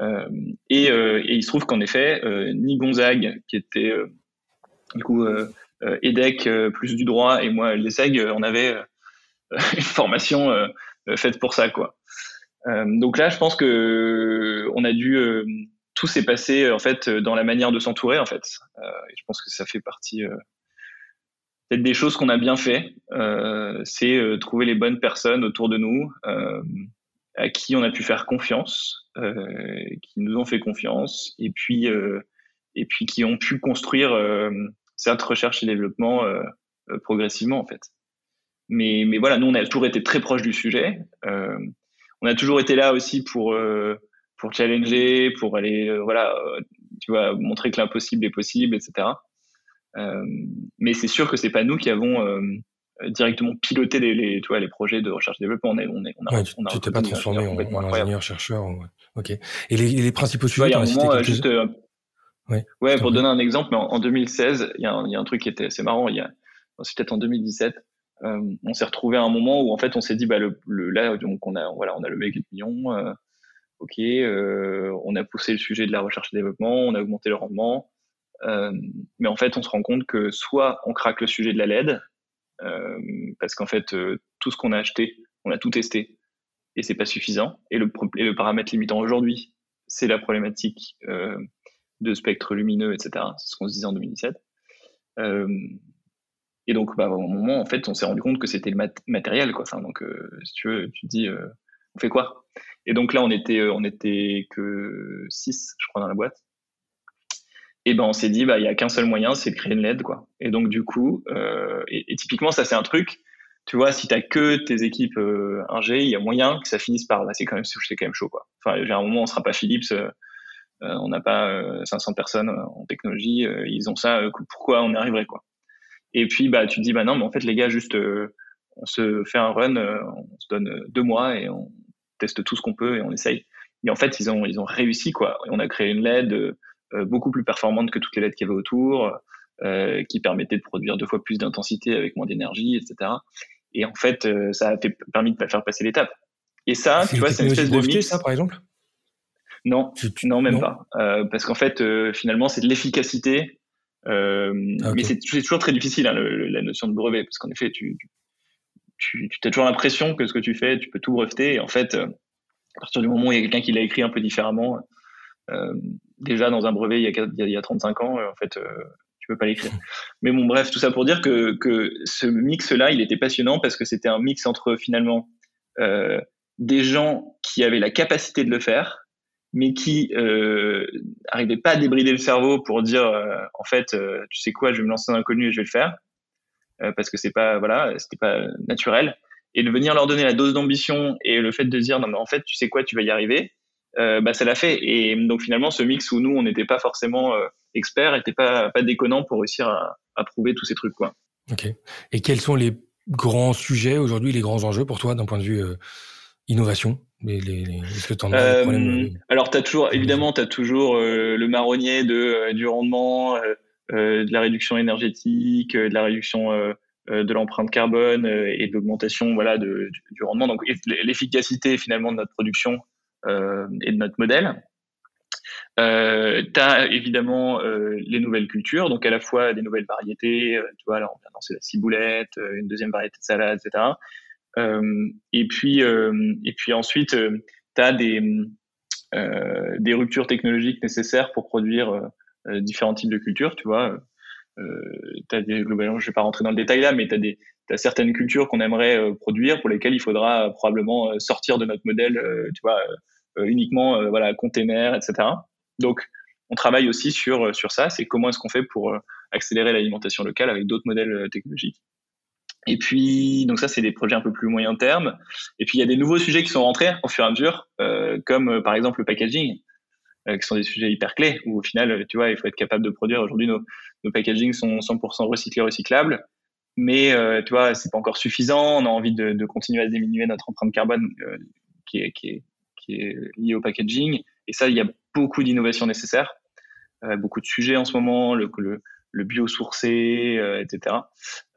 Euh, et, euh, et, il se trouve qu'en effet, euh, ni Gonzague, qui était euh, du coup euh, EDEC plus du droit, et moi l'ESSEG, on avait une formation faite pour ça, quoi. donc là, je pense que on a dû tout s'est passé en fait dans la manière de s'entourer, en fait. je pense que ça fait partie des choses qu'on a bien fait, euh, c'est euh, trouver les bonnes personnes autour de nous euh, à qui on a pu faire confiance, euh, qui nous ont fait confiance, et puis euh, et puis qui ont pu construire cette recherche et développement progressivement en fait. Mais mais voilà, nous on a toujours été très proche du sujet. on a toujours été là aussi pour pour challenger, pour aller voilà, tu vois, montrer que l'impossible est possible, etc. Euh, mais c'est sûr que c'est pas nous qui avons euh, directement piloté les, les, tu vois, les projets de recherche et développement. On, est, on, est, on a, on a tu t'es pas transformé en, en ingénieur chercheur. Ouais. Ok. Et les, les principaux sujets. Il y a un moment, euh, juste. Euh, ouais. Ouais, pour donner un exemple, mais en, en 2016, il y, a un, il y a un truc qui était assez marrant. Il y a, c'est peut-être en 2017. Euh, on s'est retrouvé à un moment où en fait on s'est dit bah le, le là donc on a voilà on a levé 4 millions euh, ok euh, on a poussé le sujet de la recherche et développement on a augmenté le rendement euh, mais en fait, on se rend compte que soit on craque le sujet de la LED, parce qu'en fait, tout ce qu'on a acheté, on a tout testé et c'est pas suffisant. Et le, et le paramètre limitant aujourd'hui, c'est la problématique de spectre lumineux, etc. C'est ce qu'on se disait en 2017. Euh, et donc, bah, au moment, en fait, on s'est rendu compte que c'était le matériel, quoi. Donc, euh, si tu veux, tu te dis, euh, on fait quoi? Et donc là, on était, on était que 6, je crois, dans la boîte. Et ben, on s'est dit, bah, il y a qu'un seul moyen, c'est de créer une LED, quoi. Et donc, du coup, et, typiquement, ça, c'est un truc. Tu vois, si t'as que tes équipes ingé, il y a moyen que ça finisse par, bah, c'est quand même, c'est quand même chaud, quoi. Enfin, j'ai un moment, on sera pas Philips. On n'a pas 500 personnes en technologie, ils ont ça, pourquoi on y arriverait quoi et puis, bah, tu te dis, bah non, mais en fait, les gars, juste, euh, on se fait un run, euh, on se donne deux mois et on teste tout ce qu'on peut et on essaye. Et en fait, ils ont, ils ont réussi, quoi. on a créé une LED euh, beaucoup plus performante que toutes les LED qu'il y avait autour, qui permettait de produire deux fois plus d'intensité avec moins d'énergie, etc. Et en fait, ça a fait, permis de faire passer l'étape. Et ça, tu vois, c'est une espèce de mix. ça, par exemple? Non, non, même pas. parce qu'en fait, finalement, c'est de l'efficacité euh, ah, mais c'est toujours très difficile, hein, la notion de brevet, parce qu'en effet, tu, tu, tu as toujours l'impression que ce que tu fais, tu peux tout breveter. Et en fait, euh, à partir du moment où il y a quelqu'un qui l'a écrit un peu différemment, euh, déjà dans un brevet il y a, il y a 35 ans, en fait, tu peux pas l'écrire. Mais bon, bref, tout ça pour dire que, que ce mix-là, il était passionnant parce que c'était un mix entre finalement des gens qui avaient la capacité de le faire, mais qui euh, pas à débrider le cerveau pour dire euh, en fait euh, tu sais quoi je vais me lancer dans l'inconnu et je vais le faire. Euh, parce que c'est pas voilà c'était pas naturel. Et de venir leur donner la dose d'ambition et le fait de dire non mais en fait tu sais quoi tu vas y arriver bah ça l'a fait. Et donc finalement ce mix où nous on n'était pas forcément experts était pas pas déconnant pour réussir à, à prouver tous ces trucs quoi. Ok. Et quels sont les grands sujets aujourd'hui les grands enjeux pour toi d'un point de vue innovation? Mais les, est-ce que tu as euh, euh, Alors, as toujours, évidemment, tu as toujours euh, le marronnier de, du rendement, de la réduction énergétique, de la réduction de l'empreinte carbone et de l'augmentation voilà, de, du, rendement. Donc, l'efficacité finalement de notre production et de notre modèle. Euh, tu as évidemment les nouvelles cultures, donc à la fois des nouvelles variétés, tu vois, là on vient lancer la ciboulette, une deuxième variété de salade, etc. Euh, et puis euh, et puis ensuite, euh, tu as des des ruptures technologiques nécessaires pour produire différents types de cultures, tu vois. as des, globalement, je vais pas rentrer dans le détail là, mais tu as certaines cultures qu'on aimerait produire pour lesquelles il faudra probablement sortir de notre modèle, tu vois, uniquement voilà container, etc. Donc on travaille aussi sur sur ça, c'est comment est-ce qu'on fait pour accélérer l'alimentation locale avec d'autres modèles technologiques. Et puis, donc ça, c'est des projets un peu plus moyen terme. Et puis, il y a des nouveaux sujets qui sont rentrés au fur et à mesure, euh, comme euh, par exemple le packaging, euh, qui sont des sujets hyper clés, où au final, tu vois, il faut être capable de produire. Aujourd'hui, nos, nos packaging sont 100% recyclés, recyclables. Mais, tu vois, c'est pas encore suffisant. On a envie de, continuer à diminuer notre empreinte carbone qui, est, qui, est, qui est liée au packaging. Et ça, il y a beaucoup d'innovations nécessaires. beaucoup de sujets en ce moment. Le biosourcé, euh, etc.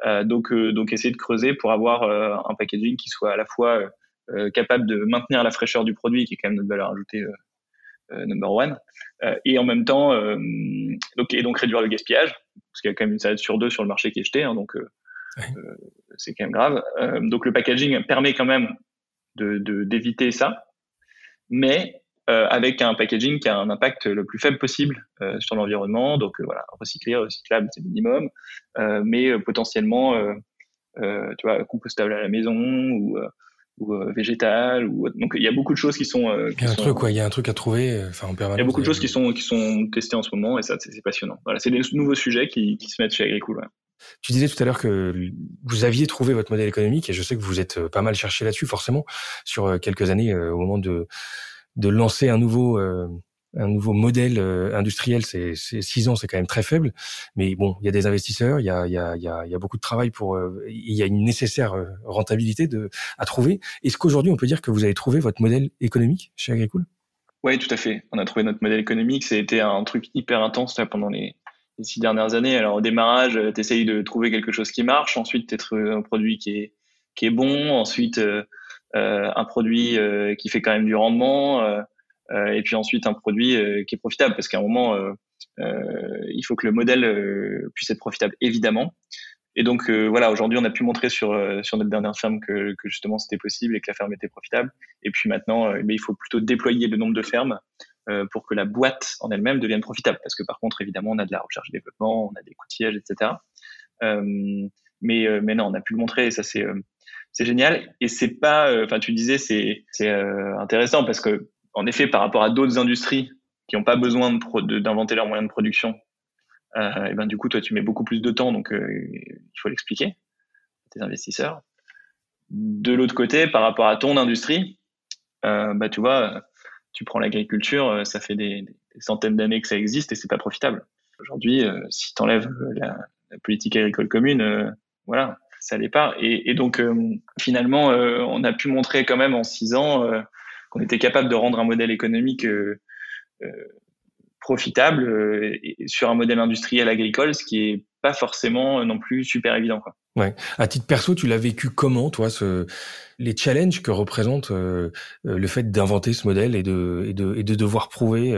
Euh, donc, euh, donc essayer de creuser pour avoir un packaging qui soit à la fois capable de maintenir la fraîcheur du produit, qui est quand même notre valeur ajoutée number one, et en même temps, donc, et donc réduire le gaspillage, parce qu'il y a quand même une salade sur deux sur le marché qui est jetée, hein, donc c'est quand même grave. donc le packaging permet quand même de d'éviter ça, mais euh, avec un packaging qui a un impact le plus faible possible euh, sur l'environnement. Donc euh, voilà, recycler, recyclable, c'est minimum, mais potentiellement, tu vois, compostable à la maison ou ou végétal ou donc il y a beaucoup de choses qui sont il y a un truc quoi il y a un truc à trouver enfin en permanence. Il y a beaucoup de choses qui sont qui sont testées en ce moment et ça c'est passionnant. Voilà c'est des nouveaux sujets qui, qui se mettent chez Agricool Tu disais tout à l'heure que vous aviez trouvé votre modèle économique et je sais que vous êtes pas mal cherché là-dessus forcément sur quelques années au moment de de lancer un nouveau euh, un nouveau modèle euh, industriel, c'est six ans, c'est quand même très faible. Mais bon, il y a des investisseurs, il y a, il y a, il y a, beaucoup de travail pour, euh, il y a une nécessaire rentabilité de, à trouver. Est-ce qu'aujourd'hui, on peut dire que vous avez trouvé votre modèle économique chez Agricool Oui, tout à fait. On a trouvé notre modèle économique. Ça a été un truc hyper intense là, pendant les, six dernières années. Alors au démarrage, tu essayes de trouver quelque chose qui marche. Ensuite, tu trouves un produit qui est, qui est bon. Ensuite, euh, un produit euh, qui fait quand même du rendement, euh, et puis ensuite un produit qui est profitable, parce qu'à un moment, il faut que le modèle puisse être profitable, évidemment. et donc voilà, aujourd'hui, on a pu montrer sur sur notre dernière ferme que, que justement c'était possible et que la ferme était profitable. Et puis maintenant, mais il faut plutôt déployer le nombre de fermes pour que la boîte en elle-même devienne profitable. Parce que par contre, évidemment, on a de la recherche et développement, on a des coutillages, etc. mais mais non, on a pu le montrer et ça c'est c'est génial. Et c'est pas, enfin tu disais c'est c'est intéressant parce que en effet, par rapport à d'autres industries qui n'ont pas besoin d'inventer leurs moyens de production, euh, et ben du coup, toi, tu mets beaucoup plus de temps, donc euh, il faut l'expliquer à tes investisseurs. De l'autre côté, par rapport à ton industrie, euh, bah, tu vois, tu prends l'agriculture, ça fait des, centaines d'années que ça existe et c'est pas profitable. Aujourd'hui, si tu enlèves la, politique agricole commune, voilà, ça l'est pas. Et, et donc, finalement, on a pu montrer quand même en six ans qu'on était capable de rendre un modèle économique euh, euh, profitable euh, sur un modèle industriel agricole, ce qui est pas forcément non plus super évident. Quoi. Ouais. À titre perso, tu l'as vécu comment, toi, ce, les challenges que représente le fait d'inventer ce modèle et de, et de, et de devoir prouver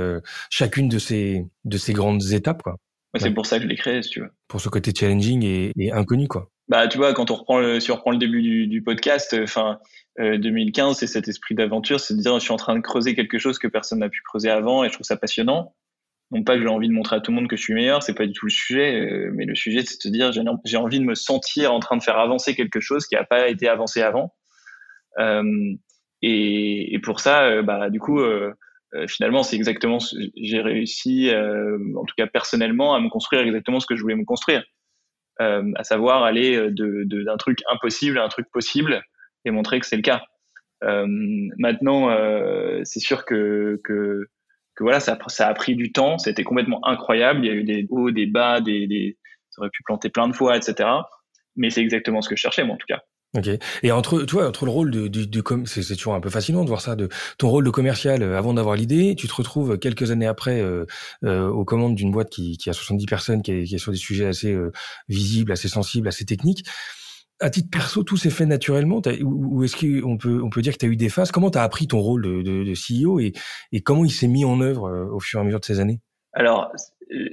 chacune de ces, de ces grandes étapes, quoi? C'est pour ça que je l'ai créé, si tu veux. Pour ce côté challenging et, et inconnu, quoi. Bah, tu vois, quand on reprend le, si on reprend le début du, podcast, enfin, 2015, euh, c'est cet esprit d'aventure, c'est de dire je suis en train de creuser quelque chose que personne n'a pu creuser avant et je trouve ça passionnant. Non pas que j'ai envie de montrer à tout le monde que je suis meilleur, c'est pas du tout le sujet, euh, mais le sujet c'est de se dire j'ai envie de me sentir en train de faire avancer quelque chose qui n'a pas été avancé avant. Euh, et, et, pour ça, bah du coup, finalement c'est exactement j'ai réussi, en tout cas personnellement, à me construire exactement ce que je voulais me construire, à savoir aller de d'un truc impossible à un truc possible et montrer que c'est le cas. Euh, maintenant, euh, c'est sûr que, que, que, voilà, ça, ça a pris du temps. C'était complètement incroyable. Il y a eu des hauts, des bas, des, des, ça aurait pu planter plein de fois, etc. Mais c'est exactement ce que je cherchais, moi, en tout cas. Ok. Et entre toi, entre le rôle de, de, de c'est toujours un peu fascinant de voir ça, de ton rôle de commercial euh, avant d'avoir l'idée, tu te retrouves quelques années après euh, euh, aux commandes d'une boîte qui, qui a 70 personnes, qui est, qui est sur des sujets assez euh, visibles, assez sensibles, assez techniques à titre perso, tout s'est fait naturellement Ou, est-ce qu'on peut, on peut dire que tu as eu des phases? Comment tu as appris ton rôle de, de, de CEO et, et, comment il s'est mis en œuvre euh, au fur et à mesure de ces années? Alors,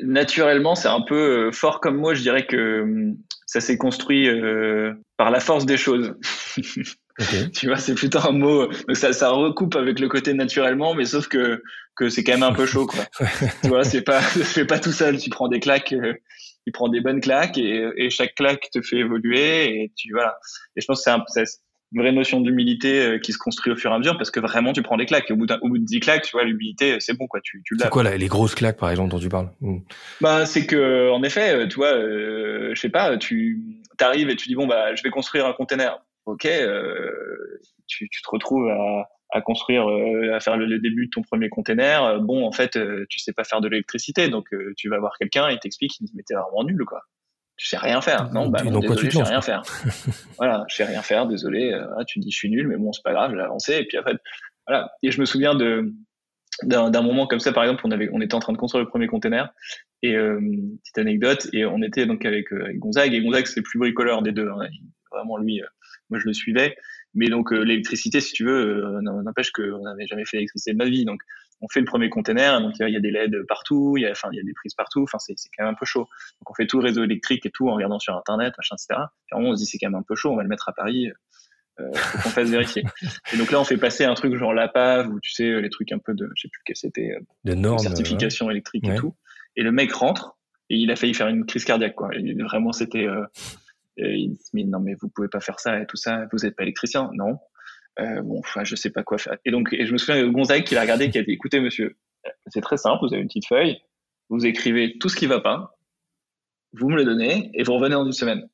naturellement, c'est un peu fort comme moi. Je dirais que hum, ça s'est construit euh, par la force des choses. tu vois, c'est plutôt un mot. Donc ça, ça recoupe avec le côté naturellement, mais sauf que que c'est quand même un peu chaud, quoi. tu vois, c'est pas, c'est pas tout seul. Tu prends des claques tu prends des bonnes claques et, et, chaque claque te fait évoluer et tu voilà. Et je pense que c'est une vraie notion d'humilité euh, qui se construit au fur et à mesure parce que vraiment tu prends des claques et au bout, au bout de 10 claques tu vois l'humilité c'est bon quoi tu, tu c'est quoi là, les grosses claques par exemple dont tu parles? Hmm. bah c'est que en effet euh, tu vois euh, je sais pas tu arrives et tu dis bon bah je vais construire un container ok euh, tu, tu te retrouves à à construire, euh, à faire le, début de ton premier container. Euh, bon, en fait, euh, tu sais pas faire de l'électricité, donc tu vas voir quelqu'un, il t'explique, il dit mais t'es vraiment nul quoi. Tu sais rien faire. Non, bah non, désolé, je sais rien faire. voilà, je sais rien faire, désolé. tu dis je suis nul, mais bon c'est pas grave, je vais avancer. Et puis après, voilà. Et je me souviens de d'un moment comme ça, par exemple, on avait, on était en train de construire le premier container. Et petite anecdote, et on était donc avec, avec Gonzague. Et Gonzague c'est le plus bricoleur des deux. Hein. Vraiment lui, moi je le suivais. Mais donc euh, l'électricité, si tu veux, euh, n'empêche qu'on n'avait jamais fait l'électricité de ma vie. Donc on fait le premier container, donc il y a des LED partout, il y a, enfin il y a des prises partout. Enfin c'est quand même un peu chaud. Donc on fait tout le réseau électrique et tout en regardant sur internet, machin, etc. Puis on se dit c'est quand même un peu chaud, on va le mettre à Paris. Euh, faut qu'on fasse vérifier. Et donc là, on fait passer un truc genre l'APAV ou tu sais les trucs un peu de, je sais plus quel c'était, euh, de normes, certification électrique et tout. Et le mec rentre et il a failli faire une crise cardiaque quoi. Et vraiment, c'était il dit mais non mais vous pouvez pas faire ça et tout ça, vous êtes pas électricien, non. Euh, bon, enfin, je sais pas quoi faire. Et donc, et je me souviens de Gonzague qui l'a regardé, qui a dit, écoutez, monsieur, c'est très simple, vous avez une petite feuille, vous écrivez tout ce qui va pas, vous me le donnez, et vous revenez en une semaine.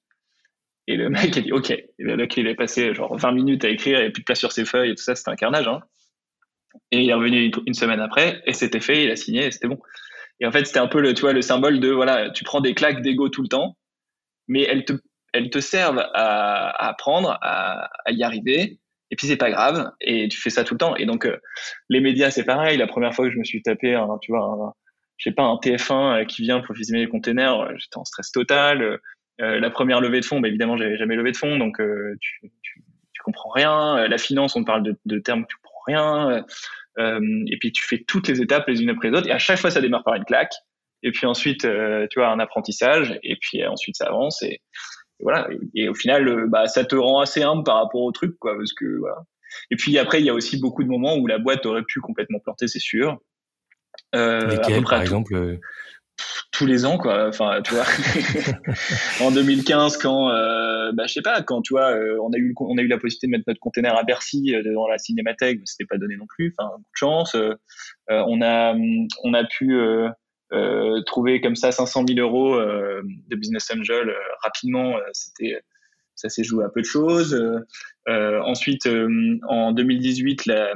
Et le mec a dit, OK. Et le mec, il est passé genre 20 minutes à écrire, avait plus de place sur ses feuilles et tout ça, c'était un carnage, hein. Et il est revenu une, semaine après, et c'était fait, il a signé, et c'était bon. Et en fait, c'était un peu le, tu vois, le symbole de, voilà, tu prends des claques d'ego tout le temps, mais elles te elles te servent à, apprendre, à, y arriver. Et puis c'est pas grave, et tu fais ça tout le temps. Et donc euh, les médias, c'est pareil. La première fois que je me suis tapé, tu vois, je sais pas, un TF1 euh, qui vient pour filmer les containers, euh, j'étais en stress total. la première levée de fonds, bah, évidemment, j'avais jamais levé de fonds, donc tu, tu, comprends rien. La finance, on parle de, termes, tu comprends rien. et puis tu fais toutes les étapes les unes après les autres, et à chaque fois ça démarre par une claque. Et puis ensuite, tu vois, un apprentissage, et puis ensuite ça avance. Voilà. Et, au final, bah, ça te rend assez humble par rapport au truc, quoi, parce que voilà. Et puis après, il y a aussi beaucoup de moments où la boîte aurait pu complètement planter, c'est sûr. Euh, Lesquels, par exemple tous les ans quoi enfin tu vois en 2015 quand euh, bah je sais pas quand tu vois euh, on a eu on a eu la possibilité de mettre notre container à Bercy euh, dans la cinémathèque mais c'était pas donné non plus enfin de chance euh, on a on a pu trouver comme ça 500 000 euros de business angel rapidement c'était ça s'est joué à peu de choses ensuite en 2018 la,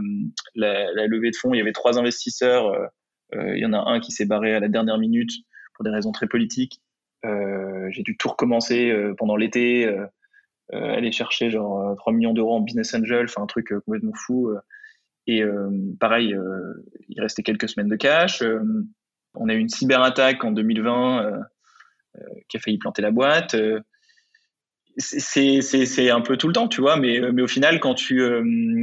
la, la, levée de fonds il y avait trois investisseurs euh, il y en a un qui s'est barré à la dernière minute pour des raisons très politiques. Euh, j'ai dû tout recommencer euh, pendant l'été, aller chercher genre 3 millions d'euros en business angel, enfin un truc complètement fou. Et pareil, il restait quelques semaines de cash. On a eu une cyberattaque en 2020 qui a failli planter la boîte. c'est un peu tout le temps, tu vois, mais, mais au final, quand tu,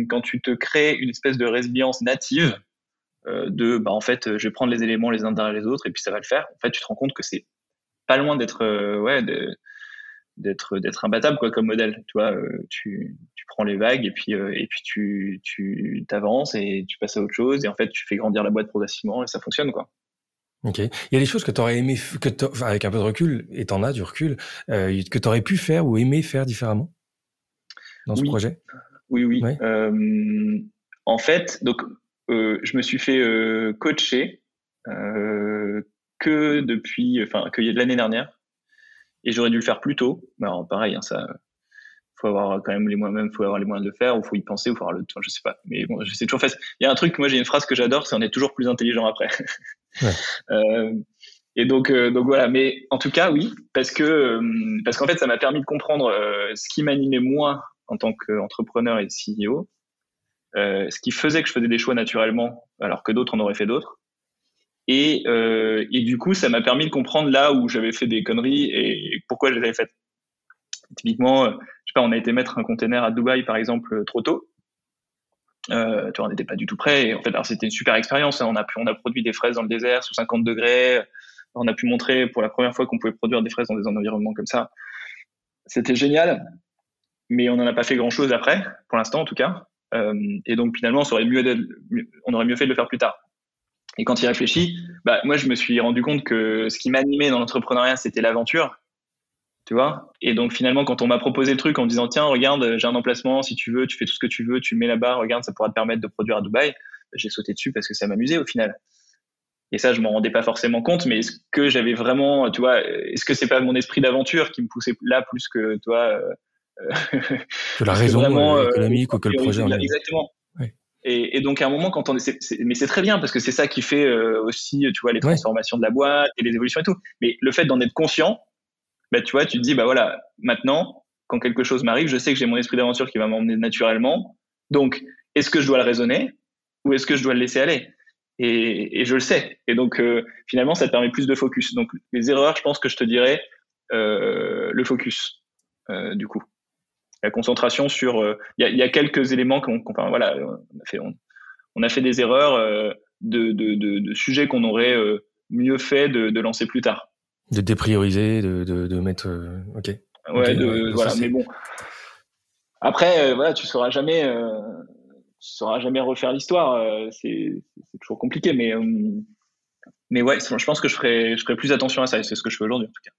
quand tu te crées une espèce de résilience native, euh, de bah en fait je vais prendre les éléments les uns derrière les autres et puis ça va le faire en fait tu te rends compte que c'est pas loin d'être euh, ouais d'être imbattable quoi comme modèle tu vois euh, tu, tu prends les vagues et puis et puis tu tu t'avances et tu passes à autre chose et en fait tu fais grandir la boîte progressivement et ça fonctionne quoi Ok. Il y a des choses que tu aurais aimé, que enfin, avec un peu de recul, et t'en as du recul, que tu aurais pu faire ou aimé faire différemment? Dans ce projet? Oui, oui. en fait, donc euh, je me suis fait euh, coacher euh, que depuis, enfin, que l'année dernière. Et j'aurais dû le faire plus tôt. Mais alors, pareil, hein, ça, faut avoir quand même les moyens, faut avoir les moyens de le faire, ou faut y penser, ou faut avoir le temps, je sais pas. Mais bon, c'est toujours facile. Il y a un truc, moi j'ai une phrase que j'adore, c'est on est toujours plus intelligent après. Ouais. euh, et donc, euh, donc voilà. Mais en tout cas, oui, parce que parce qu'en fait, ça m'a permis de comprendre ce qui m'animait moi en tant qu'entrepreneur et CEO, euh, ce qui faisait que je faisais des choix naturellement, alors que d'autres en auraient fait d'autres. Et, euh, et du coup, ça m'a permis de comprendre là où j'avais fait des conneries et pourquoi je les avais faites. Typiquement, euh, on a été mettre un container à Dubaï, par exemple, trop tôt. Euh, tu on n'était pas du tout prêt. C'était une super expérience. Hein. On a produit des fraises dans le désert sous 50 degrés. On a pu montrer pour la première fois qu'on pouvait produire des fraises dans des environnements comme ça. C'était génial, mais on n'en a pas fait grand chose après, pour l'instant en tout cas. Euh, et donc finalement, on aurait, mieux on aurait mieux fait de le faire plus tard. Et quand il réfléchit, bah, moi, je me suis rendu compte que ce qui m'animait dans l'entrepreneuriat, c'était l'aventure. Tu vois Et donc finalement, quand on m'a proposé le truc en me disant, tiens, regarde, j'ai un emplacement, si tu veux, tu fais tout ce que tu veux, tu mets là-bas, regarde, ça pourra te permettre de produire à Dubaï, j'ai sauté dessus parce que ça m'amusait au final. Et ça, je m'en rendais pas forcément compte, mais est-ce que j'avais vraiment, tu vois, est-ce que c'est pas mon esprit d'aventure qui me poussait là plus que, toi, que la raison vraiment, euh, économique ou que le projet en Exactement. Et, et, donc à un moment, quand on est, mais c'est très bien parce que c'est ça qui fait euh, aussi, tu vois, les transformations de la boîte et les évolutions et tout. Mais le fait d'en être conscient, bah, tu vois, tu te dis, bah voilà, maintenant, quand quelque chose m'arrive, je sais que j'ai mon esprit d'aventure qui va m'emmener naturellement. Donc, est-ce que je dois le raisonner ou est-ce que je dois le laisser aller? Et, je le sais. Et donc, euh, finalement, ça te permet plus de focus. Donc, les erreurs, je pense que je te dirais euh, le focus, euh, du coup la concentration sur. Il y, a, quelques éléments qu'on, voilà, on a fait, on, a fait des erreurs euh, de, de, sujets qu'on aurait mieux fait de, lancer plus tard. De déprioriser, de, de, mettre. ok. Ouais, voilà, mais bon. Après, voilà, tu sauras jamais, tu sauras jamais refaire l'histoire. c'est, toujours compliqué, mais mais ouais, je pense que je ferai, je ferai plus attention à ça. Et c'est ce que je fais aujourd'hui, en tout cas.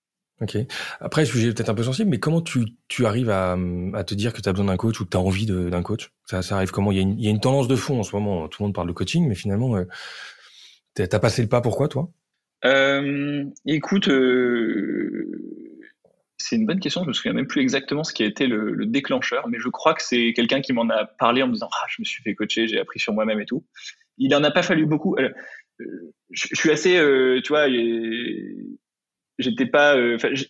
Ok. Après, sujet peut-être un peu sensible, mais comment tu, tu arrives à, à te dire que tu as besoin d'un coach ou que tu as envie d'un coach? Ça, ça arrive comment? Il y, a une, il y, a une, tendance de fond en ce moment. Tout le monde parle de coaching, mais finalement, euh, tu as passé le pas pourquoi, toi? Euh, Écoute, euh, c'est une bonne question. Je me souviens même plus exactement ce qui a été le, le déclencheur, mais je crois que c'est quelqu'un qui m'en a parlé en me disant ah, je me suis fait coacher, j'ai appris sur moi-même et tout. Il en a pas fallu beaucoup. Euh, je, suis assez, tu vois, j'étais pas.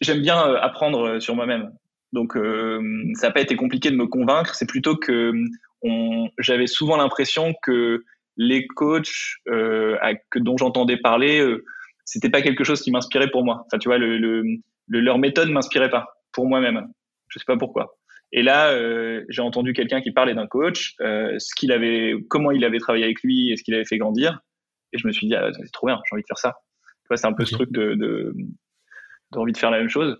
J'aime bien apprendre sur moi-même. Donc, ça n'a pas été compliqué de me convaincre. C'est plutôt que j'avais souvent l'impression que les coachs que, dont j'entendais parler, c'était pas quelque chose qui m'inspirait pour moi. Enfin, tu vois, le, le, leur méthode m'inspirait pas pour moi-même. Je sais pas pourquoi. Et là, j'ai entendu quelqu'un qui parlait d'un coach, ce qu'il avait, comment il avait travaillé avec lui et ce qu'il avait fait grandir. Et je me suis dit, ah, c'est trop bien, j'ai envie de faire ça. Tu vois, c'est un peu ce truc de, de, envie de faire la même chose.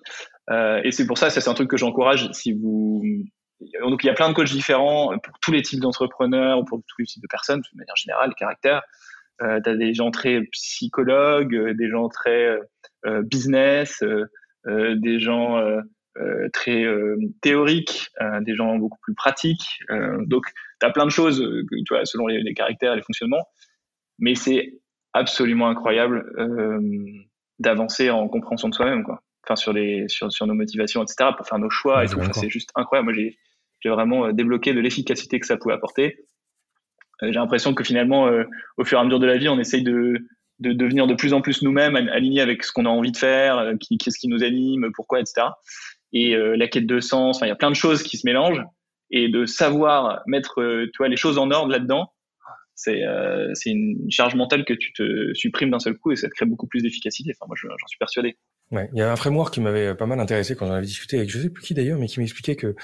et c'est pour ça, ça c'est un truc que j'encourage si vous donc il y a plein de coachs différents pour tous les types d'entrepreneurs ou pour tous les types de personnes de manière générale, caractère. Euh, tu as des gens très psychologues, euh, des gens très euh, euh business, des gens très théoriques, des gens beaucoup plus pratiques. donc tu as plein de choses tu vois, selon les, les caractères et les fonctionnements. Mais c'est absolument incroyable d'avancer en compréhension de soi-même. quoi enfin sur les sur, sur nos motivations etc pour faire nos choix et tout c'est juste incroyable moi j'ai vraiment débloqué de l'efficacité que ça pouvait apporter j'ai l'impression que finalement, euh, au fur et à mesure de la vie, on essaye de, de devenir de plus en plus nous-mêmes, alignés avec ce qu'on a envie de faire, euh, qui, qu'est-ce qui nous anime, pourquoi, etc. Et la quête de sens, il y a plein de choses qui se mélangent. Et de savoir mettre tu vois, les choses en ordre là-dedans, c'est c'est une charge mentale que tu te supprimes d'un seul coup et ça te crée beaucoup plus d'efficacité. Enfin, moi, j'en suis persuadé. Ouais, il y a un framework qui m'avait pas mal intéressé quand on avait discuté avec je sais plus qui d'ailleurs, mais qui m'expliquait que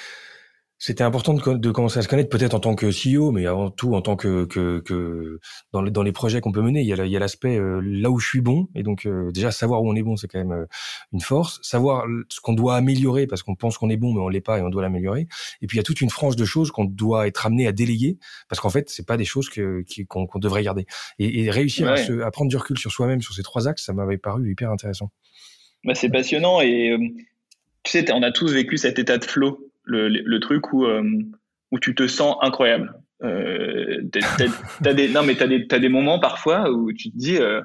c'était important de, de, commencer à se connaître, peut-être en tant que CEO, mais avant tout en tant que, que, que dans, les, dans les projets qu'on peut mener. Il y a, l'aspect euh, là où je suis bon, et donc euh, déjà savoir où on est bon, c'est quand même euh, une force. Savoir ce qu'on doit améliorer parce qu'on pense qu'on est bon, mais on l'est pas et on doit l'améliorer. Et puis il y a toute une frange de choses qu'on doit être amené à déléguer parce qu'en fait c'est pas des choses qu'on devrait garder. Et, et réussir à, se, à, prendre du recul sur soi-même sur ces trois axes, ça m'avait paru hyper intéressant. Bah, c'est passionnant et tu sais, on a tous vécu cet état de flow le, le truc où, euh, où tu te sens incroyable. Euh, des, non, mais des, t'as des moments parfois où tu te dis, euh,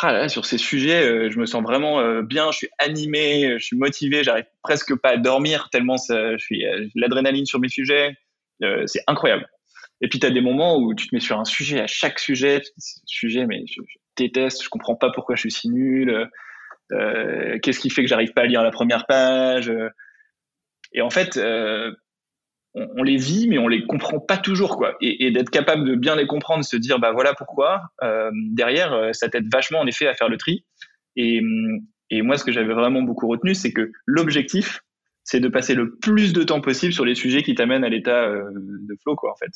ah là, sur ces sujets, euh, je me sens vraiment bien, je suis animé, je suis motivé, j'arrive presque pas à dormir tellement je suis l'adrénaline sur mes sujets, c'est incroyable. Et puis tu as des moments où tu te mets sur un sujet, à chaque sujet, sujet, mais je, je, déteste, je comprends pas pourquoi je suis si nul, qu'est-ce qui fait que j'arrive pas à lire la première page, et en fait, euh, on, les vit, mais on les comprend pas toujours, quoi. Et, et d'être capable de bien les comprendre, se dire, bah voilà pourquoi. Euh, derrière, euh, ça t'aide vachement en effet à faire le tri. Et, et moi, ce que j'avais vraiment beaucoup retenu, c'est que l'objectif, c'est de passer le plus de temps possible sur les sujets qui t'amènent à l'état euh, de flow, quoi, en fait.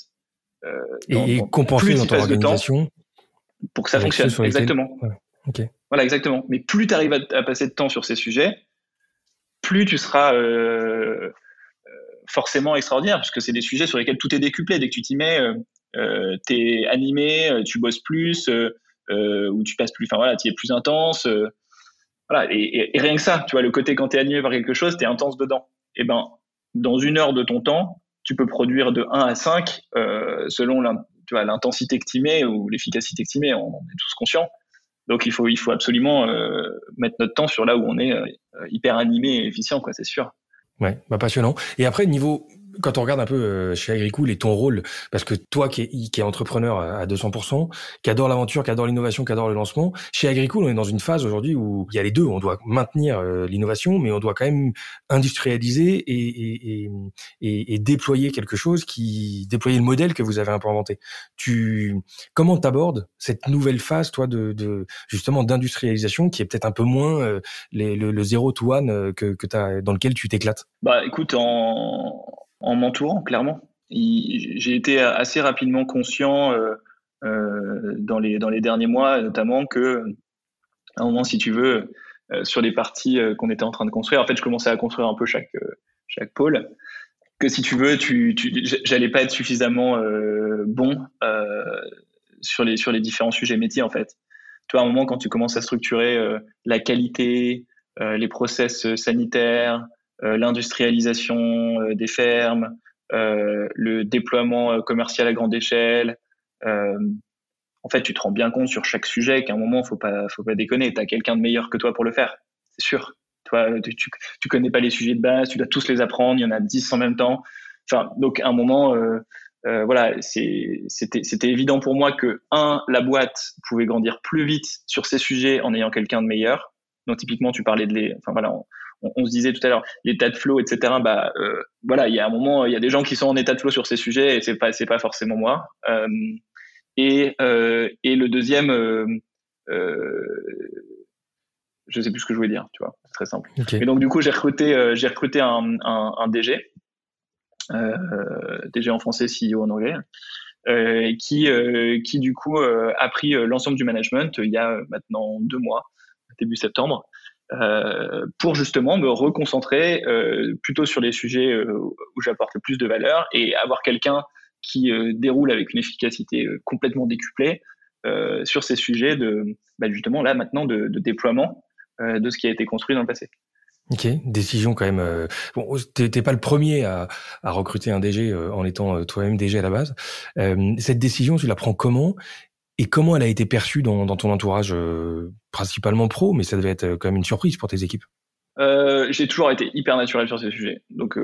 Euh, et, compenser dans ton organisation pour que ça fonctionne. Exactement. Voilà, exactement. Mais plus tu arrives à, à, passer de temps sur ces sujets, plus tu seras euh, euh, forcément extraordinaire, parce que c'est des sujets sur lesquels tout est décuplé. Dès que tu t'y mets, euh, tu es animé, tu bosses plus, ou tu passes plus, enfin voilà, tu es plus intense. voilà, et, rien que ça, tu vois, le côté quand tu es animé par quelque chose, tu es intense dedans. Et eh ben, dans une heure de ton temps, tu peux produire de 1 à 5 selon l'intensité que tu mets ou l'efficacité que tu mets, on est tous conscients. Donc il faut, absolument euh, mettre notre temps sur là où on est euh, hyper animé et efficient, quoi, c'est sûr. Ouais, bah passionnant. Et après, niveau quand on regarde un peu euh, chez Agricool et ton rôle, parce que toi qui es, qui est entrepreneur à 200%, qui adore l'aventure, qui adore l'innovation, qui adore le lancement, chez Agricool, on est dans une phase aujourd'hui où il y a les deux. On doit maintenir euh, l'innovation, mais on doit quand même industrialiser et, et, et, et, déployer quelque chose qui déployer le modèle que vous avez un peu inventé. Tu comment t'abordes cette nouvelle phase, toi, de, de justement d'industrialisation, qui est peut-être un peu moins euh, les, le, le zéro to one que, que as, dans lequel tu t'éclates? Bah, écoute, en en m'entourant, clairement. J'ai été assez rapidement conscient euh, euh, dans, les, derniers mois, notamment que, à un moment, si tu veux, euh, sur les parties qu'on était en train de construire, en fait, je commençais à construire un peu chaque, pôle. Que si tu veux, tu, tu, j'allais pas être suffisamment bon sur, les, différents sujets métiers, en fait. Tu vois, à un moment, quand tu commences à structurer la qualité, les process sanitaires, l'industrialisation euh, des fermes, euh, le déploiement commercial à grande échelle. en fait, tu te rends bien compte sur chaque sujet qu'à un moment, faut pas, faut pas déconner. Tu as quelqu'un de meilleur que toi pour le faire, c'est sûr. Toi, tu, tu, connais pas les sujets de base, tu dois tous les apprendre. Il y en a 10 en même temps. Enfin, donc à un moment, euh, euh, voilà, c'était évident pour moi que un, la boîte pouvait grandir plus vite sur ces sujets en ayant quelqu'un de meilleur. Donc typiquement, tu parlais de les, enfin voilà, se disait tout à l'heure, l'état de flow, etc. Bah euh, voilà, il y a un moment, il y a des gens qui sont en état de flow sur ces sujets et c'est pas c'est pas forcément moi. Euh, et euh, et le deuxième, je sais plus ce que je voulais dire, tu vois, c'est très simple. Et donc du coup, j'ai recruté j'ai recruté un, un, un DG, DG en français, CEO en anglais. qui, qui du coup a pris l'ensemble du management il y a maintenant deux mois, début septembre, pour justement me reconcentrer plutôt sur les sujets où j'apporte le plus de valeur et avoir quelqu'un qui déroule avec une efficacité complètement décuplée sur ces sujets de bah, justement là maintenant de, déploiement de ce qui a été construit dans le passé. Ok, décision quand même. Euh, bon, t'es pas le premier à, à, recruter un DG euh, en étant euh, toi-même DG à la base. Euh, cette décision, tu la prends comment? Et comment elle a été perçue dans, dans ton entourage, principalement pro, mais ça devait être quand même une surprise pour tes équipes? J'ai toujours été hyper naturel sur ces sujets, donc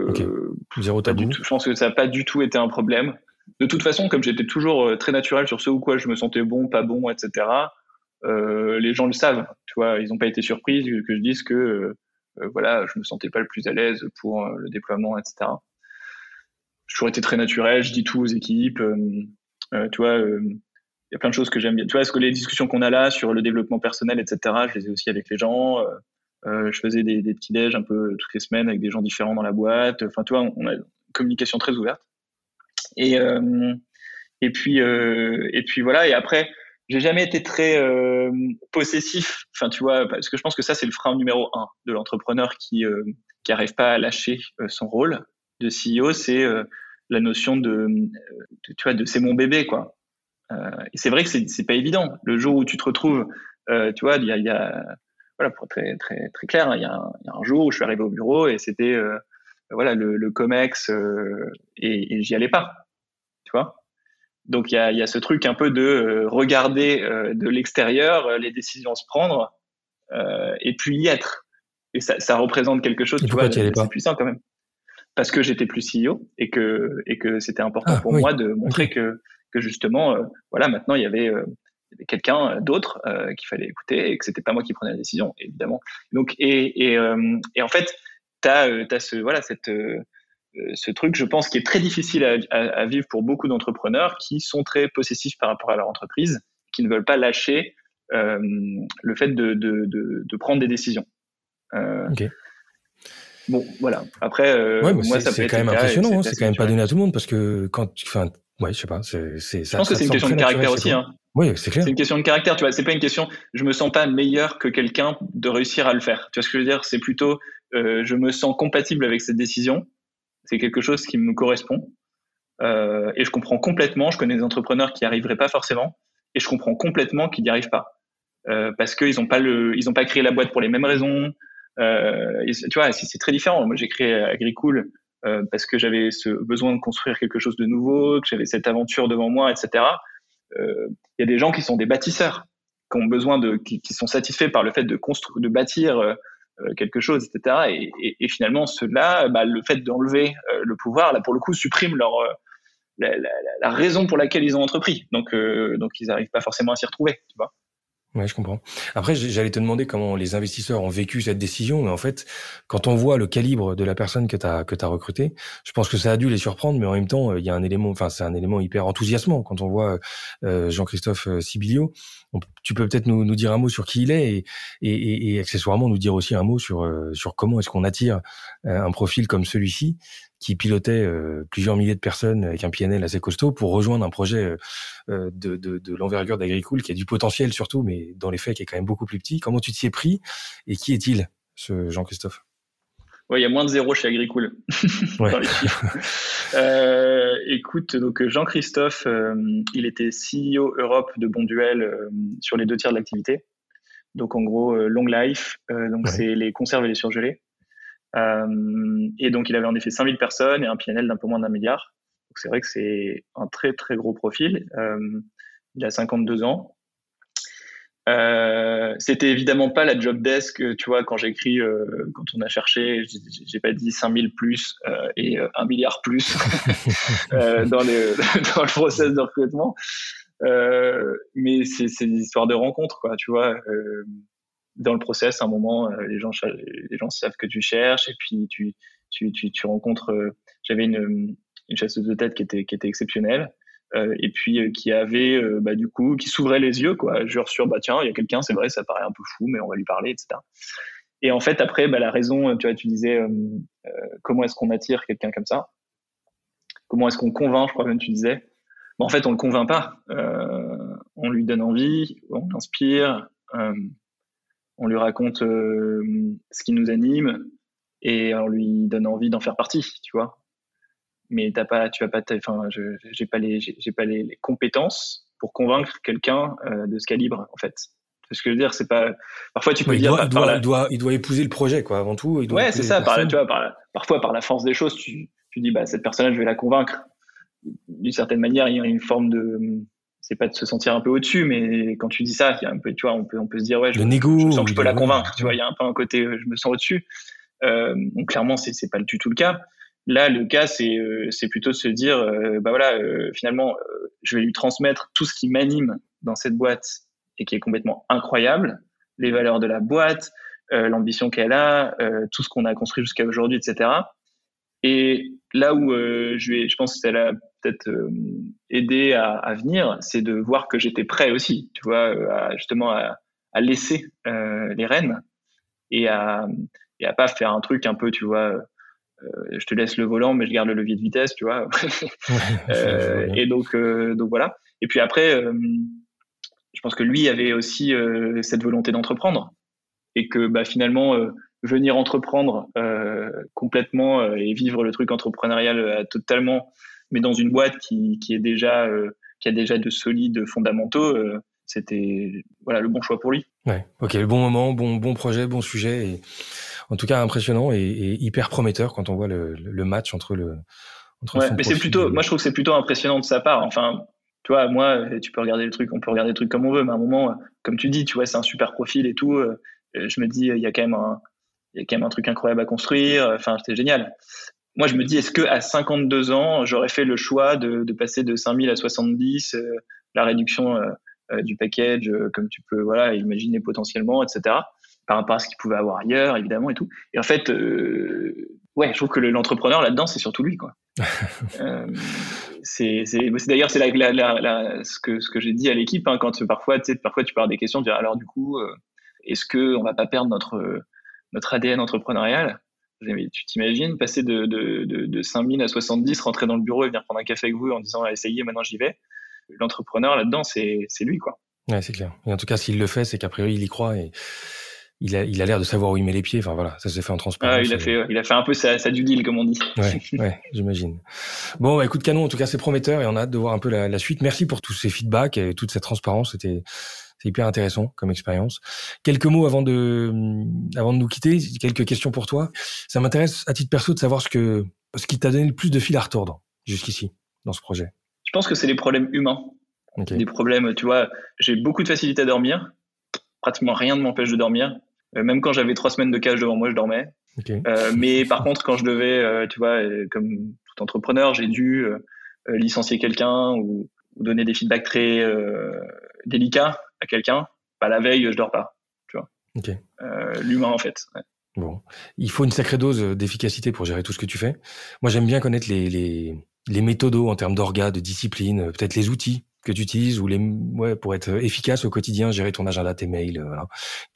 zéro tabou. je pense que ça n'a pas du tout été un problème. De toute façon, comme j'étais toujours très naturel sur ce ou quoi je me sentais bon, pas bon, etc. les gens le savent, tu vois, ils n'ont pas été surpris que je dise que euh, voilà, je me sentais pas le plus à l'aise pour euh, le déploiement, etc. J'ai toujours été très naturel, je dis tout aux équipes. Euh, tu vois, il y a plein de choses que j'aime bien. Tu vois, est-ce que les discussions qu'on a là sur le développement personnel, etc., je les ai aussi avec les gens. je faisais des, petits déj un peu toutes les semaines avec des gens différents dans la boîte. Enfin, tu vois, on a une communication très ouverte. Et, et puis, et puis voilà. Et après, j'ai jamais été très euh, possessif. Enfin, tu vois, parce que je pense que ça, c'est le frein numéro un de l'entrepreneur qui euh, qui pas à lâcher euh, son rôle de CEO. C'est euh, la notion de, tu vois, de c'est mon bébé, quoi. Et c'est vrai que c'est c'est pas évident. Le jour où tu te retrouves, tu vois, il y a, y a, voilà, pour être très très très clair, hein, il y, a un, y, a un jour où je suis arrivé au bureau et c'était voilà le, le comex et, et j'y allais pas, tu vois. Donc il y a, y a, ce truc un peu de euh, regarder euh, de l'extérieur euh, les décisions se prendre et puis y être. Et ça, ça représente quelque chose, tu vois, c'est puissant quand même. Parce que j'étais plus CEO et que et que c'était important ah, pour moi de montrer que que justement, voilà, maintenant il y avait, quelqu'un d'autre qu'il fallait écouter et que c'était pas moi qui prenais la décision, évidemment. Donc et et, et en fait, tu as, as ce voilà cette euh, ce truc, je pense, qui est très difficile à, vivre pour beaucoup d'entrepreneurs qui sont très possessifs par rapport à leur entreprise, qui ne veulent pas lâcher euh, le fait de, prendre des décisions. Euh, bon, voilà. Après, moi, ça C'est quand même impressionnant. Hein. c'est quand même pas donné à tout le monde parce que quand, enfin, ouais, je sais pas. C'est, je pense que c'est une question de caractère aussi. Hein. Oui, c'est clair. C'est une question de caractère. Tu vois, c'est pas une question. Je me sens pas meilleur que quelqu'un de réussir à le faire. Tu vois ce que je veux dire? C'est plutôt, je me sens compatible avec cette décision c'est quelque chose qui me correspond. Euh, et je comprends complètement, je connais des entrepreneurs qui n'y arriveraient pas forcément, et je comprends complètement qu'ils n'y arrivent pas. Euh, parce qu'ils n'ont pas, le, ils pas créé la boîte pour les mêmes raisons. Euh, tu vois, c'est très différent. Moi, j'ai créé Agricool euh, parce que j'avais ce besoin de construire quelque chose de nouveau, que j'avais cette aventure devant moi, etc. Euh, il y a des gens qui sont des bâtisseurs, qui ont besoin de, qui, sont satisfaits par le fait de construire, de bâtir euh, euh, quelque chose, etc. Et, et, et finalement, ceux-là, bah, le fait d'enlever le pouvoir, là, pour le coup, supprime leur, la, la, la, raison pour laquelle ils ont entrepris. Donc, donc ils n'arrivent pas forcément à s'y retrouver, tu vois. Ouais, je comprends. Après, j'allais te demander comment les investisseurs ont vécu cette décision, mais en fait, quand on voit le calibre de la personne que tu as que as recruté, je pense que ça a dû les surprendre, mais en même temps, il y a un élément, enfin, c'est un élément hyper enthousiasmant quand on voit euh, Jean-Christophe euh, Sibilio. tu peux peut-être nous, nous dire un mot sur qui il est et, et, et accessoirement nous dire aussi un mot sur euh, sur comment est-ce qu'on attire un profil comme celui-ci qui pilotait euh, plusieurs milliers de personnes avec un PNL assez costaud pour rejoindre un projet euh, euh, de, de, de l'envergure d'Agricool qui a du potentiel surtout, mais dans les faits qui est quand même beaucoup plus petit. Comment tu t'y es pris et qui est-il, ce Jean-Christophe? Ouais, il y a moins de zéro chez Agricool ouais. écoute, donc Jean-Christophe, il était CEO Europe de Bonduel sur les deux tiers de l'activité. Donc en gros, Long Life, donc c'est les conserves et les surgelés. Euh, et donc, il avait en effet 5000 personnes et un PNL d'un peu moins d'un milliard. C'est vrai que c'est un très, très gros profil. Euh, il a 52 ans. Euh, c'était évidemment pas la job desk, tu vois, quand j'écris, quand on a cherché, j'ai pas dit 5000 plus et 1 milliard plus dans, le, process de recrutement. mais c'est une histoire de rencontre, quoi, tu vois dans le process, à un moment, euh, les gens, les gens savent que tu cherches et puis tu, tu, tu, tu rencontres. Euh, j'avais une, une chasseuse de tête qui était, qui était exceptionnelle. Euh, et puis qui avait bah, du coup qui s'ouvrait les yeux quoi genre sur bah tiens il y a quelqu'un c'est vrai ça paraît un peu fou mais on va lui parler etc et en fait après bah, la raison tu vois tu disais comment est-ce qu'on attire quelqu'un comme ça? Comment est-ce qu'on convainc je crois même tu disais? Bah, en fait on le convainc pas on lui donne envie on l'inspire on lui raconte ce qui nous anime et on lui donne envie d'en faire partie, tu vois. Mais t'as pas, tu vas pas, enfin, j'ai pas les, j'ai pas les, compétences pour convaincre quelqu'un de ce calibre, en fait. Ce que je veux dire, c'est pas. Parfois, tu peux dire. il, doit, il, doit, épouser le projet, quoi, avant tout. Il ouais, c'est ça. Par, tu vois, parfois, par la force des choses, tu, tu dis, bah, cette personne je vais la convaincre. D'une certaine manière, il y a une forme de. C'est pas de se sentir un peu au-dessus, mais quand tu dis ça, il y a un peu, tu vois, on peut, on peut se dire, ouais, je, négo, je sens que je peux la convaincre. Tu vois, il y a un peu un côté, je me sens au-dessus. Euh, donc, clairement, c'est, c'est pas du tout le cas. Là, le cas, c'est, euh, c'est plutôt de se dire, euh, bah voilà, euh, finalement, je vais lui transmettre tout ce qui m'anime dans cette boîte et qui est complètement incroyable, les valeurs de la boîte, euh, l'ambition qu'elle a, euh, tout ce qu'on a construit jusqu'à aujourd'hui, etc. Et là où euh, je, vais, je pense que ça l'a peut-être aidé à, à venir, c'est de voir que j'étais prêt aussi, tu vois, à, justement à, à laisser les rênes et à, et à pas faire un truc un peu, tu vois, je te laisse le volant, mais je garde le levier de vitesse, tu vois. et donc, donc voilà. Et puis après, je pense que lui avait aussi euh, cette volonté d'entreprendre et que bah, finalement euh, venir entreprendre euh, complètement et vivre le truc entrepreneurial totalement, mais dans une boîte qui, qui est déjà qui a déjà de solides fondamentaux, c'était voilà le bon choix pour lui. Ouais, ok, le bon moment, bon bon projet, bon sujet, et en tout cas impressionnant et, et hyper prometteur quand on voit le, le match entre le. Entre ouais, mais c'est plutôt, moi je trouve que c'est plutôt impressionnant de sa part. Enfin, tu vois, moi, tu peux regarder le truc, on peut regarder le truc comme on veut, mais à un moment, comme tu dis, tu vois, c'est un super profil et tout. Euh, je me dis, il y a quand même un, il y a quand même un truc incroyable à construire. Enfin, c'était génial. Moi, je me dis, est-ce que à 52 ans, j'aurais fait le choix de, de passer de 5000 à 70, euh, la réduction euh, du package, comme tu peux, voilà, imaginer potentiellement, etc. Par rapport à ce qu'il pouvait avoir ailleurs, évidemment, et tout. Et en fait, ouais, je trouve que l'entrepreneur là-dedans, c'est surtout lui, quoi. euh, c'est d'ailleurs c'est la, la, la, ce que ce que j'ai dit à l'équipe hein, quand parfois tu sais parfois tu parles des questions tu dis alors du coup euh, est-ce que on va pas perdre notre notre ADN entrepreneurial? Tu t'imagines passer de, de, de, de 5000 à 70 rentrer dans le bureau et venir prendre un café avec vous en disant essayez maintenant j'y vais l'entrepreneur là-dedans c'est lui quoi ouais c'est clair et en tout cas s'il le fait c'est qu'a priori il y croit et il a, il a l'air de savoir où il met les pieds. Enfin voilà, ça s'est fait en transparence. Ah, il a fait, il a fait un peu sa, sa du deal, comme on dit. Ouais, ouais j'imagine. Bon, bah, écoute, canon. En tout cas, c'est prometteur et on a hâte de voir un peu la, la suite. Merci pour tous ces feedbacks et toute cette transparence. C'était, c'est hyper intéressant comme expérience. Quelques mots avant de, avant de nous quitter. Quelques questions pour toi. Ça m'intéresse à titre perso de savoir ce que, ce qui t'a donné le plus de fil à retordre jusqu'ici dans ce projet. Je pense que c'est les problèmes humains. Okay. Les problèmes, tu vois, j'ai beaucoup de facilité à dormir. Pratiquement rien ne m'empêche de dormir euh, même quand j'avais trois semaines de cash devant moi, je dormais. Euh, mais par contre, quand je devais, euh, tu vois, comme tout entrepreneur, j'ai dû licencier quelqu'un ou, donner des feedbacks très délicats à quelqu'un, bah, la veille, je dors pas. Tu vois. L'humain, en fait. Bon, il faut une sacrée dose d'efficacité pour gérer tout ce que tu fais. Moi, j'aime bien connaître les, les, les méthodos en termes d'orga, de discipline, peut-être les outils que tu utilises ou les ouais pour être efficace au quotidien, gérer ton agenda, tes mails. Euh, voilà.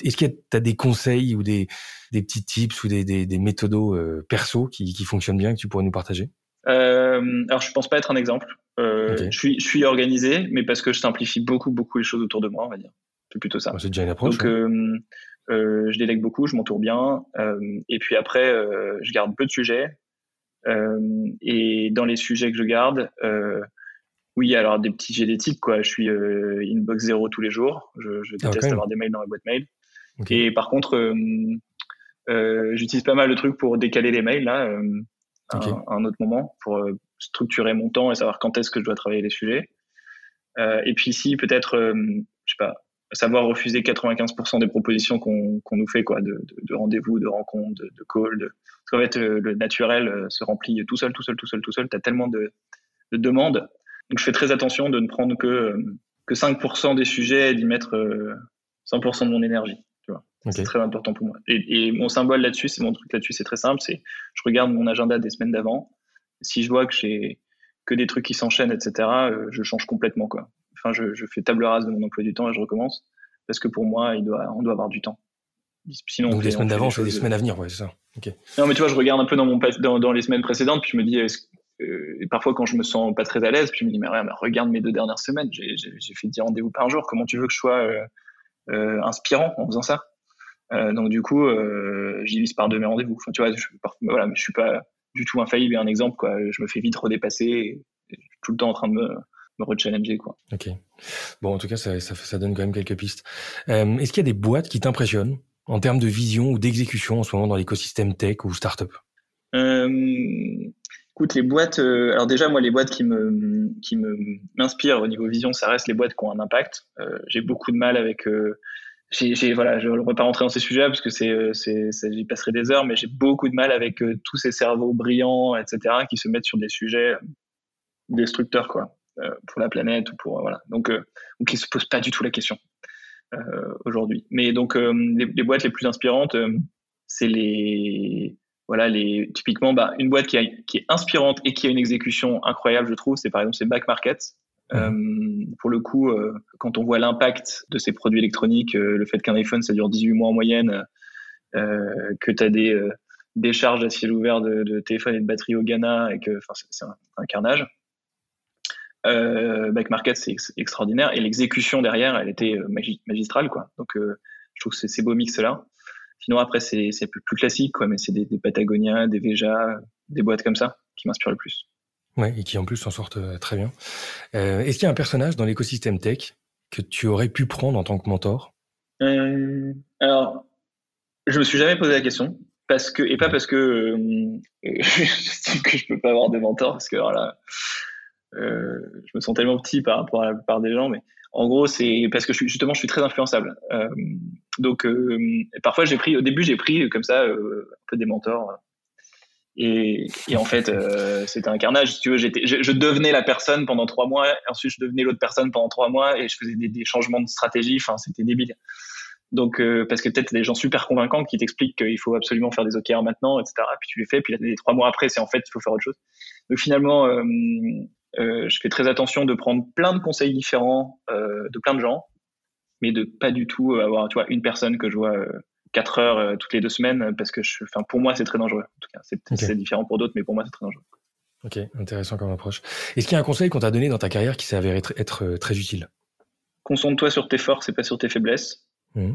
Est-ce que tu as des conseils ou des, des petits tips ou des, des, des méthodos euh, perso qui, qui fonctionnent bien que tu pourrais nous partager? Euh, Alors je pense pas être un exemple. Euh, je suis je suis organisé, mais parce que je simplifie beaucoup beaucoup les choses autour de moi, on va dire. C'est plutôt ça. C'est déjà une approche. Donc euh, euh, je délègue beaucoup, je m'entoure bien, et puis après je garde peu de sujets. et dans les sujets que je garde, oui, alors des petits génétiques, quoi. Je suis euh, inbox zéro tous les jours. Je, je déteste avoir des mails dans ma boîte mail. Et par contre, euh, euh, j'utilise pas mal de trucs pour décaler les mails là, euh, à, un autre moment, pour euh, structurer mon temps et savoir quand est-ce que je dois travailler les sujets. et puis ici, peut-être, je sais pas, savoir refuser 95% des propositions qu'on nous fait, quoi, de, de, de rendez-vous, de rencontres, de, de calls. De... Parce qu'en fait, le naturel se remplit tout seul, tout seul, tout seul, tout seul. T'as tellement de, de demandes donc je fais très attention de ne prendre que, euh, que 5% des sujets et d'y mettre 100% euh, de mon énergie. C'est très important pour moi. Et, et mon symbole là-dessus, c'est mon truc là-dessus, c'est très simple. C'est je regarde mon agenda des semaines d'avant. Si je vois que j'ai que des trucs qui s'enchaînent, etc., euh, je change complètement quoi. Enfin, je, je, fais table rase de mon emploi du temps et je recommence parce que pour moi, il doit, on doit avoir du temps. Sinon, Donc des semaines d'avant, je fais des semaines à venir, ouais, c'est ça. Okay. Non, mais tu vois, je regarde un peu dans mon dans, dans les semaines précédentes, puis je me dis, est-ce euh, et parfois quand je me sens pas très à l'aise, puis je me dis mais, regarde mes deux dernières semaines, j'ai fait 10 rendez-vous par jour, comment tu veux que je sois euh, euh, inspirant en faisant ça? Donc du coup, j'y lise par deux mes rendez-vous. Enfin, tu vois, je, voilà, mais je suis pas du tout infaillible. Un exemple, quoi. Je me fais vite redépasser. Et, tout le temps en train de me, me rechallenger, quoi. Ok. Bon, en tout cas, ça, ça, ça donne quand même quelques pistes. Est-ce qu'il y a des boîtes qui t'impressionnent en termes de vision ou d'exécution en ce moment dans l'écosystème tech ou startup? Euh, Écoute, les boîtes. Euh, alors déjà, moi, les boîtes qui me qui me m'inspirent au niveau vision, ça reste les boîtes qui ont un impact. Euh, j'ai beaucoup de mal avec. Euh, je ne vais pas rentrer dans ces sujets parce que euh, j'y passerai des heures, mais j'ai beaucoup de mal avec tous ces cerveaux brillants, etc., qui se mettent sur des sujets destructeurs, quoi, pour la planète ou pour voilà. Donc, ou qui se posent pas du tout la question. Euh, aujourd'hui. Mais donc euh, les, boîtes les plus inspirantes, euh, c'est les voilà typiquement bah, une boîte qui, est inspirante et qui a une exécution incroyable, je trouve. C'est par exemple c'est Back Market. Euh, pour le coup, euh, quand on voit l'impact de ces produits électroniques, euh, le fait qu'un iPhone ça dure 18 mois en moyenne, que tu as des décharges à ciel ouvert de, de, téléphone et de batterie au Ghana et que c'est un, un, carnage. Back Market, c'est extraordinaire. Et l'exécution derrière, elle était magistrale, quoi. Donc, je trouve que c'est ces beaux mix-là. Sinon, après, c'est plus, plus classique, quoi. Mais c'est des, des, Patagonia, des Veja, des boîtes comme ça qui m'inspirent le plus. Ouais, et qui en plus s'en sortent euh, très bien. Euh, Est-ce qu'il y a un personnage dans l'écosystème tech que tu aurais pu prendre en tant que mentor? Euh, Alors, je me suis jamais posé la question parce que et pas parce que euh, j'estime que je peux pas avoir de mentor parce que voilà, je me sens tellement petit par rapport à la plupart des gens, mais en gros, c'est parce que je justement, je suis très influençable. Donc, parfois, j'ai pris, au début, j'ai pris comme ça un peu des mentors. Et, et en fait, euh, c'était un carnage. Tu veux, j'étais, je, je, devenais la personne pendant trois mois. Ensuite, je devenais l'autre personne pendant trois mois, et je faisais des, des changements de stratégie. Enfin, c'était débile. Donc, euh, parce que peut-être des gens super convaincants qui t'expliquent qu'il faut absolument faire des OKR maintenant, etc. Puis tu les fais, puis les trois mois après, c'est en fait, il faut faire autre chose. Donc finalement, euh, euh, je fais très attention de prendre plein de conseils différents euh, de plein de gens, mais de pas du tout avoir, tu vois, une personne que je vois euh, quatre heures euh, toutes les deux semaines, parce que, je, pour moi, c'est très dangereux. En tout cas, c'est okay. différent pour d'autres, mais pour moi, c'est très dangereux. Ok, intéressant comme approche. Est-ce qu'il y a un conseil qu'on t'a donné dans ta carrière qui s'est avéré être, être, très utile? Concentre-toi sur tes forces et pas sur tes faiblesses. Mmh.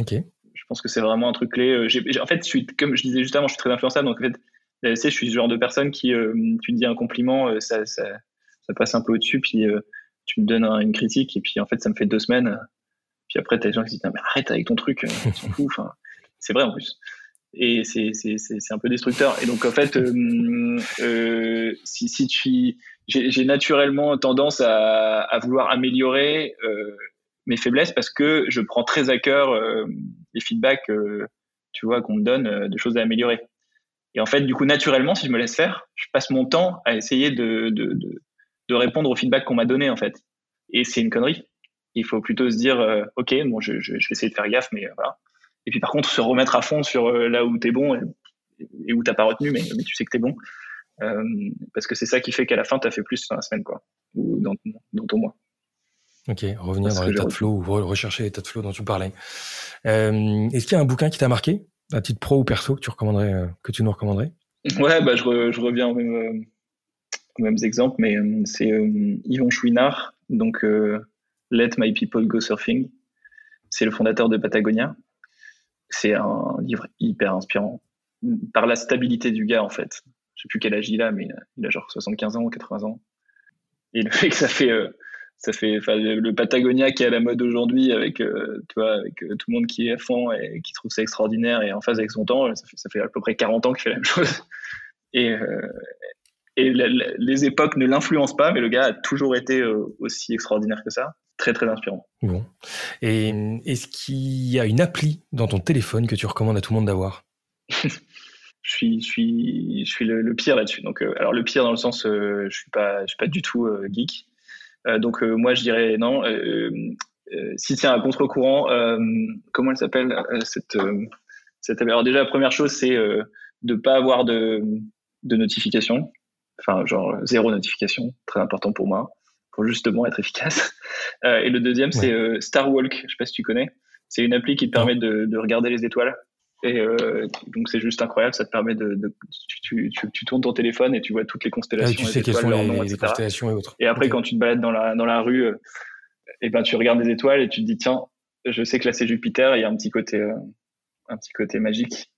Ok. Je pense que c'est vraiment un truc clé. En fait, je suis, comme je disais juste avant, je suis très influençable, donc en fait, je suis ce genre de personne qui, euh, tu te dis un compliment, ça, ça, ça passe un peu au-dessus, puis euh, tu me donnes un, une critique, et puis en fait, ça me fait deux semaines. Puis après, t'as des gens qui se disent, mais arrête avec ton truc, on s'en fout. Enfin, c'est vrai en plus. Et c'est, c'est, c'est, un peu destructeur. Et donc, en fait, euh, euh, si, si tu. J'ai, naturellement tendance à, à vouloir améliorer euh, mes faiblesses parce que je prends très à cœur euh, les feedbacks, tu vois, qu'on me donne de choses à améliorer. Et en fait, du coup, naturellement, si je me laisse faire, je passe mon temps à essayer de, de, de, de répondre au feedback qu'on m'a donné en fait. Et c'est une connerie. Il faut plutôt se dire, euh, ok, bon, je, je, je, vais essayer de faire gaffe, mais euh, voilà. Et puis par contre, se remettre à fond sur euh, là où t'es bon et, et où t'as pas retenu, mais, mais, tu sais que t'es bon, parce que c'est ça qui fait qu'à la fin t'as fait plus dans la semaine, quoi, ou dans, dans ton mois. Ok, revenir dans l'état de flow ou rechercher l'état de flow dont tu parlais. Est-ce qu'il y a un bouquin qui t'a marqué, à titre pro ou perso, que tu recommanderais, que tu nous recommanderais? Ouais, bah je, re, je reviens au même aux mêmes exemples, mais c'est Yvon Chouinard, donc euh, Let My People Go Surfing. C'est le fondateur de Patagonia. C'est un livre hyper inspirant par la stabilité du gars en fait. Je sais plus quel âge il a, mais il a genre 75 ans ou 80 ans. Et le fait que ça fait ça fait le Patagonia qui est à la mode aujourd'hui avec euh, avec euh, tout le monde qui est à fond et qui trouve ça extraordinaire et en phase avec son temps ça fait, à peu près 40 ans qu'il fait la même chose et, euh, et les époques ne l'influencent pas, mais le gars a toujours été euh, aussi extraordinaire que ça. Très, très inspirant. Bon. Et est-ce qu'il y a une appli dans ton téléphone que tu recommandes à tout le monde d'avoir? Je suis, je suis, je suis le, le pire là-dessus. Donc, euh, alors le pire dans le sens, euh, je suis pas, je suis pas du tout euh, geek. Donc moi, je dirais non. si c'est un contre-courant, comment elle s'appelle cette, cette Alors déjà, la première chose, c'est de pas avoir de, de notification enfin genre zéro notification, très important pour moi, pour justement être efficace. Euh, et le deuxième, ouais. c'est euh, Starwalk, je sais pas si tu connais. C'est une appli qui te permet de, de regarder les étoiles. Et euh, donc c'est juste incroyable, ça te permet de, de tu, tu, tu, tournes ton téléphone et tu vois toutes les constellations, ah, tu sais les étoiles, les, noms, les, constellations et autres. Et après okay. quand tu te balades dans la dans la rue, et ben tu regardes les étoiles et tu te dis tiens, je sais que là c'est Jupiter, il y a un petit côté un petit côté magique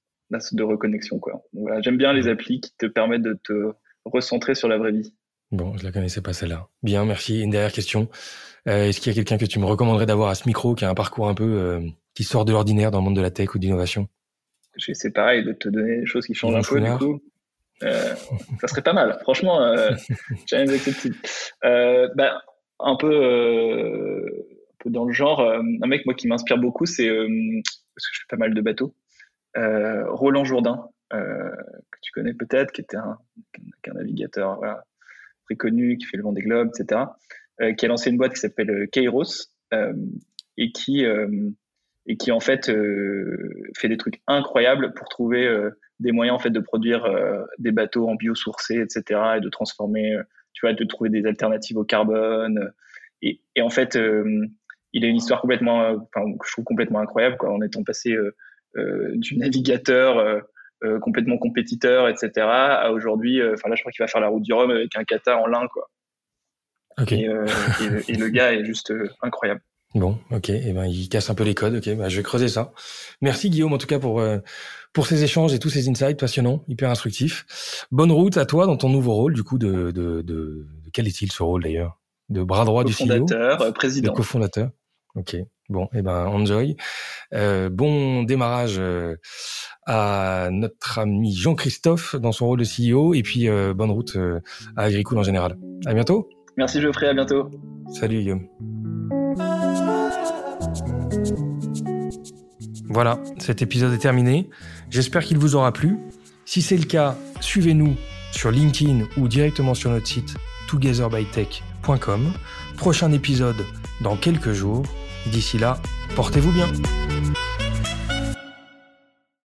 de reconnexion. Quoi. Voilà, J'aime bien les applis qui te permettent de te recentrer sur la vraie vie. Bon, je la connaissais pas celle-là. Bien, merci. Une dernière question. Euh, est-ce qu'il y a quelqu'un que tu me recommanderais d'avoir à ce micro qui a un parcours un peu euh, qui sort de l'ordinaire dans le monde de la tech ou d'innovation C'est pareil de te donner des choses qui changent un peu du coup. Euh, ça serait pas mal. Franchement, euh, euh, bah, un peu, un peu dans le genre, un mec moi qui m'inspire beaucoup, c'est parce que je fais pas mal de bateaux. Roland Jourdain, que tu connais peut-être, qui était un, un navigateur voilà, connu, qui fait le vent des globes, etc. qui a lancé une boîte qui s'appelle Kairos et qui et qui en fait fait des trucs incroyables pour trouver des moyens en fait de produire euh, des bateaux en biosourcés, etc., et de transformer, euh, tu vois, de trouver des alternatives au carbone. Et, et en fait, euh, il a une histoire complètement, enfin, je trouve complètement incroyable, quoi, en étant passé du navigateur complètement compétiteur, etc., à aujourd'hui, enfin là, je crois qu'il va faire la route du Rhum avec un kata en lin, quoi. Et, et, le gars est juste incroyable. Bon, ok, et eh ben il casse un peu les codes. Ok, bah, je vais creuser ça. Merci Guillaume en tout cas pour euh, pour ces échanges et tous ces insights passionnants, hyper instructifs. Bonne route à toi dans ton nouveau rôle. Du coup, de de, de, quel est-il ce rôle d'ailleurs? De bras droit du CEO, fondateur, euh, président, de cofondateur. Ok, bon, et eh ben enjoy. Euh, bon démarrage euh, à notre ami Jean-Christophe dans son rôle de CEO et puis bonne route à Agricool en général. À bientôt. Merci Geoffrey, à bientôt. Salut Guillaume. Voilà, cet épisode est terminé. J'espère qu'il vous aura plu. Si c'est le cas, suivez-nous sur LinkedIn ou directement sur notre site togetherbytech.com. Prochain épisode dans quelques jours. D'ici là, portez-vous bien.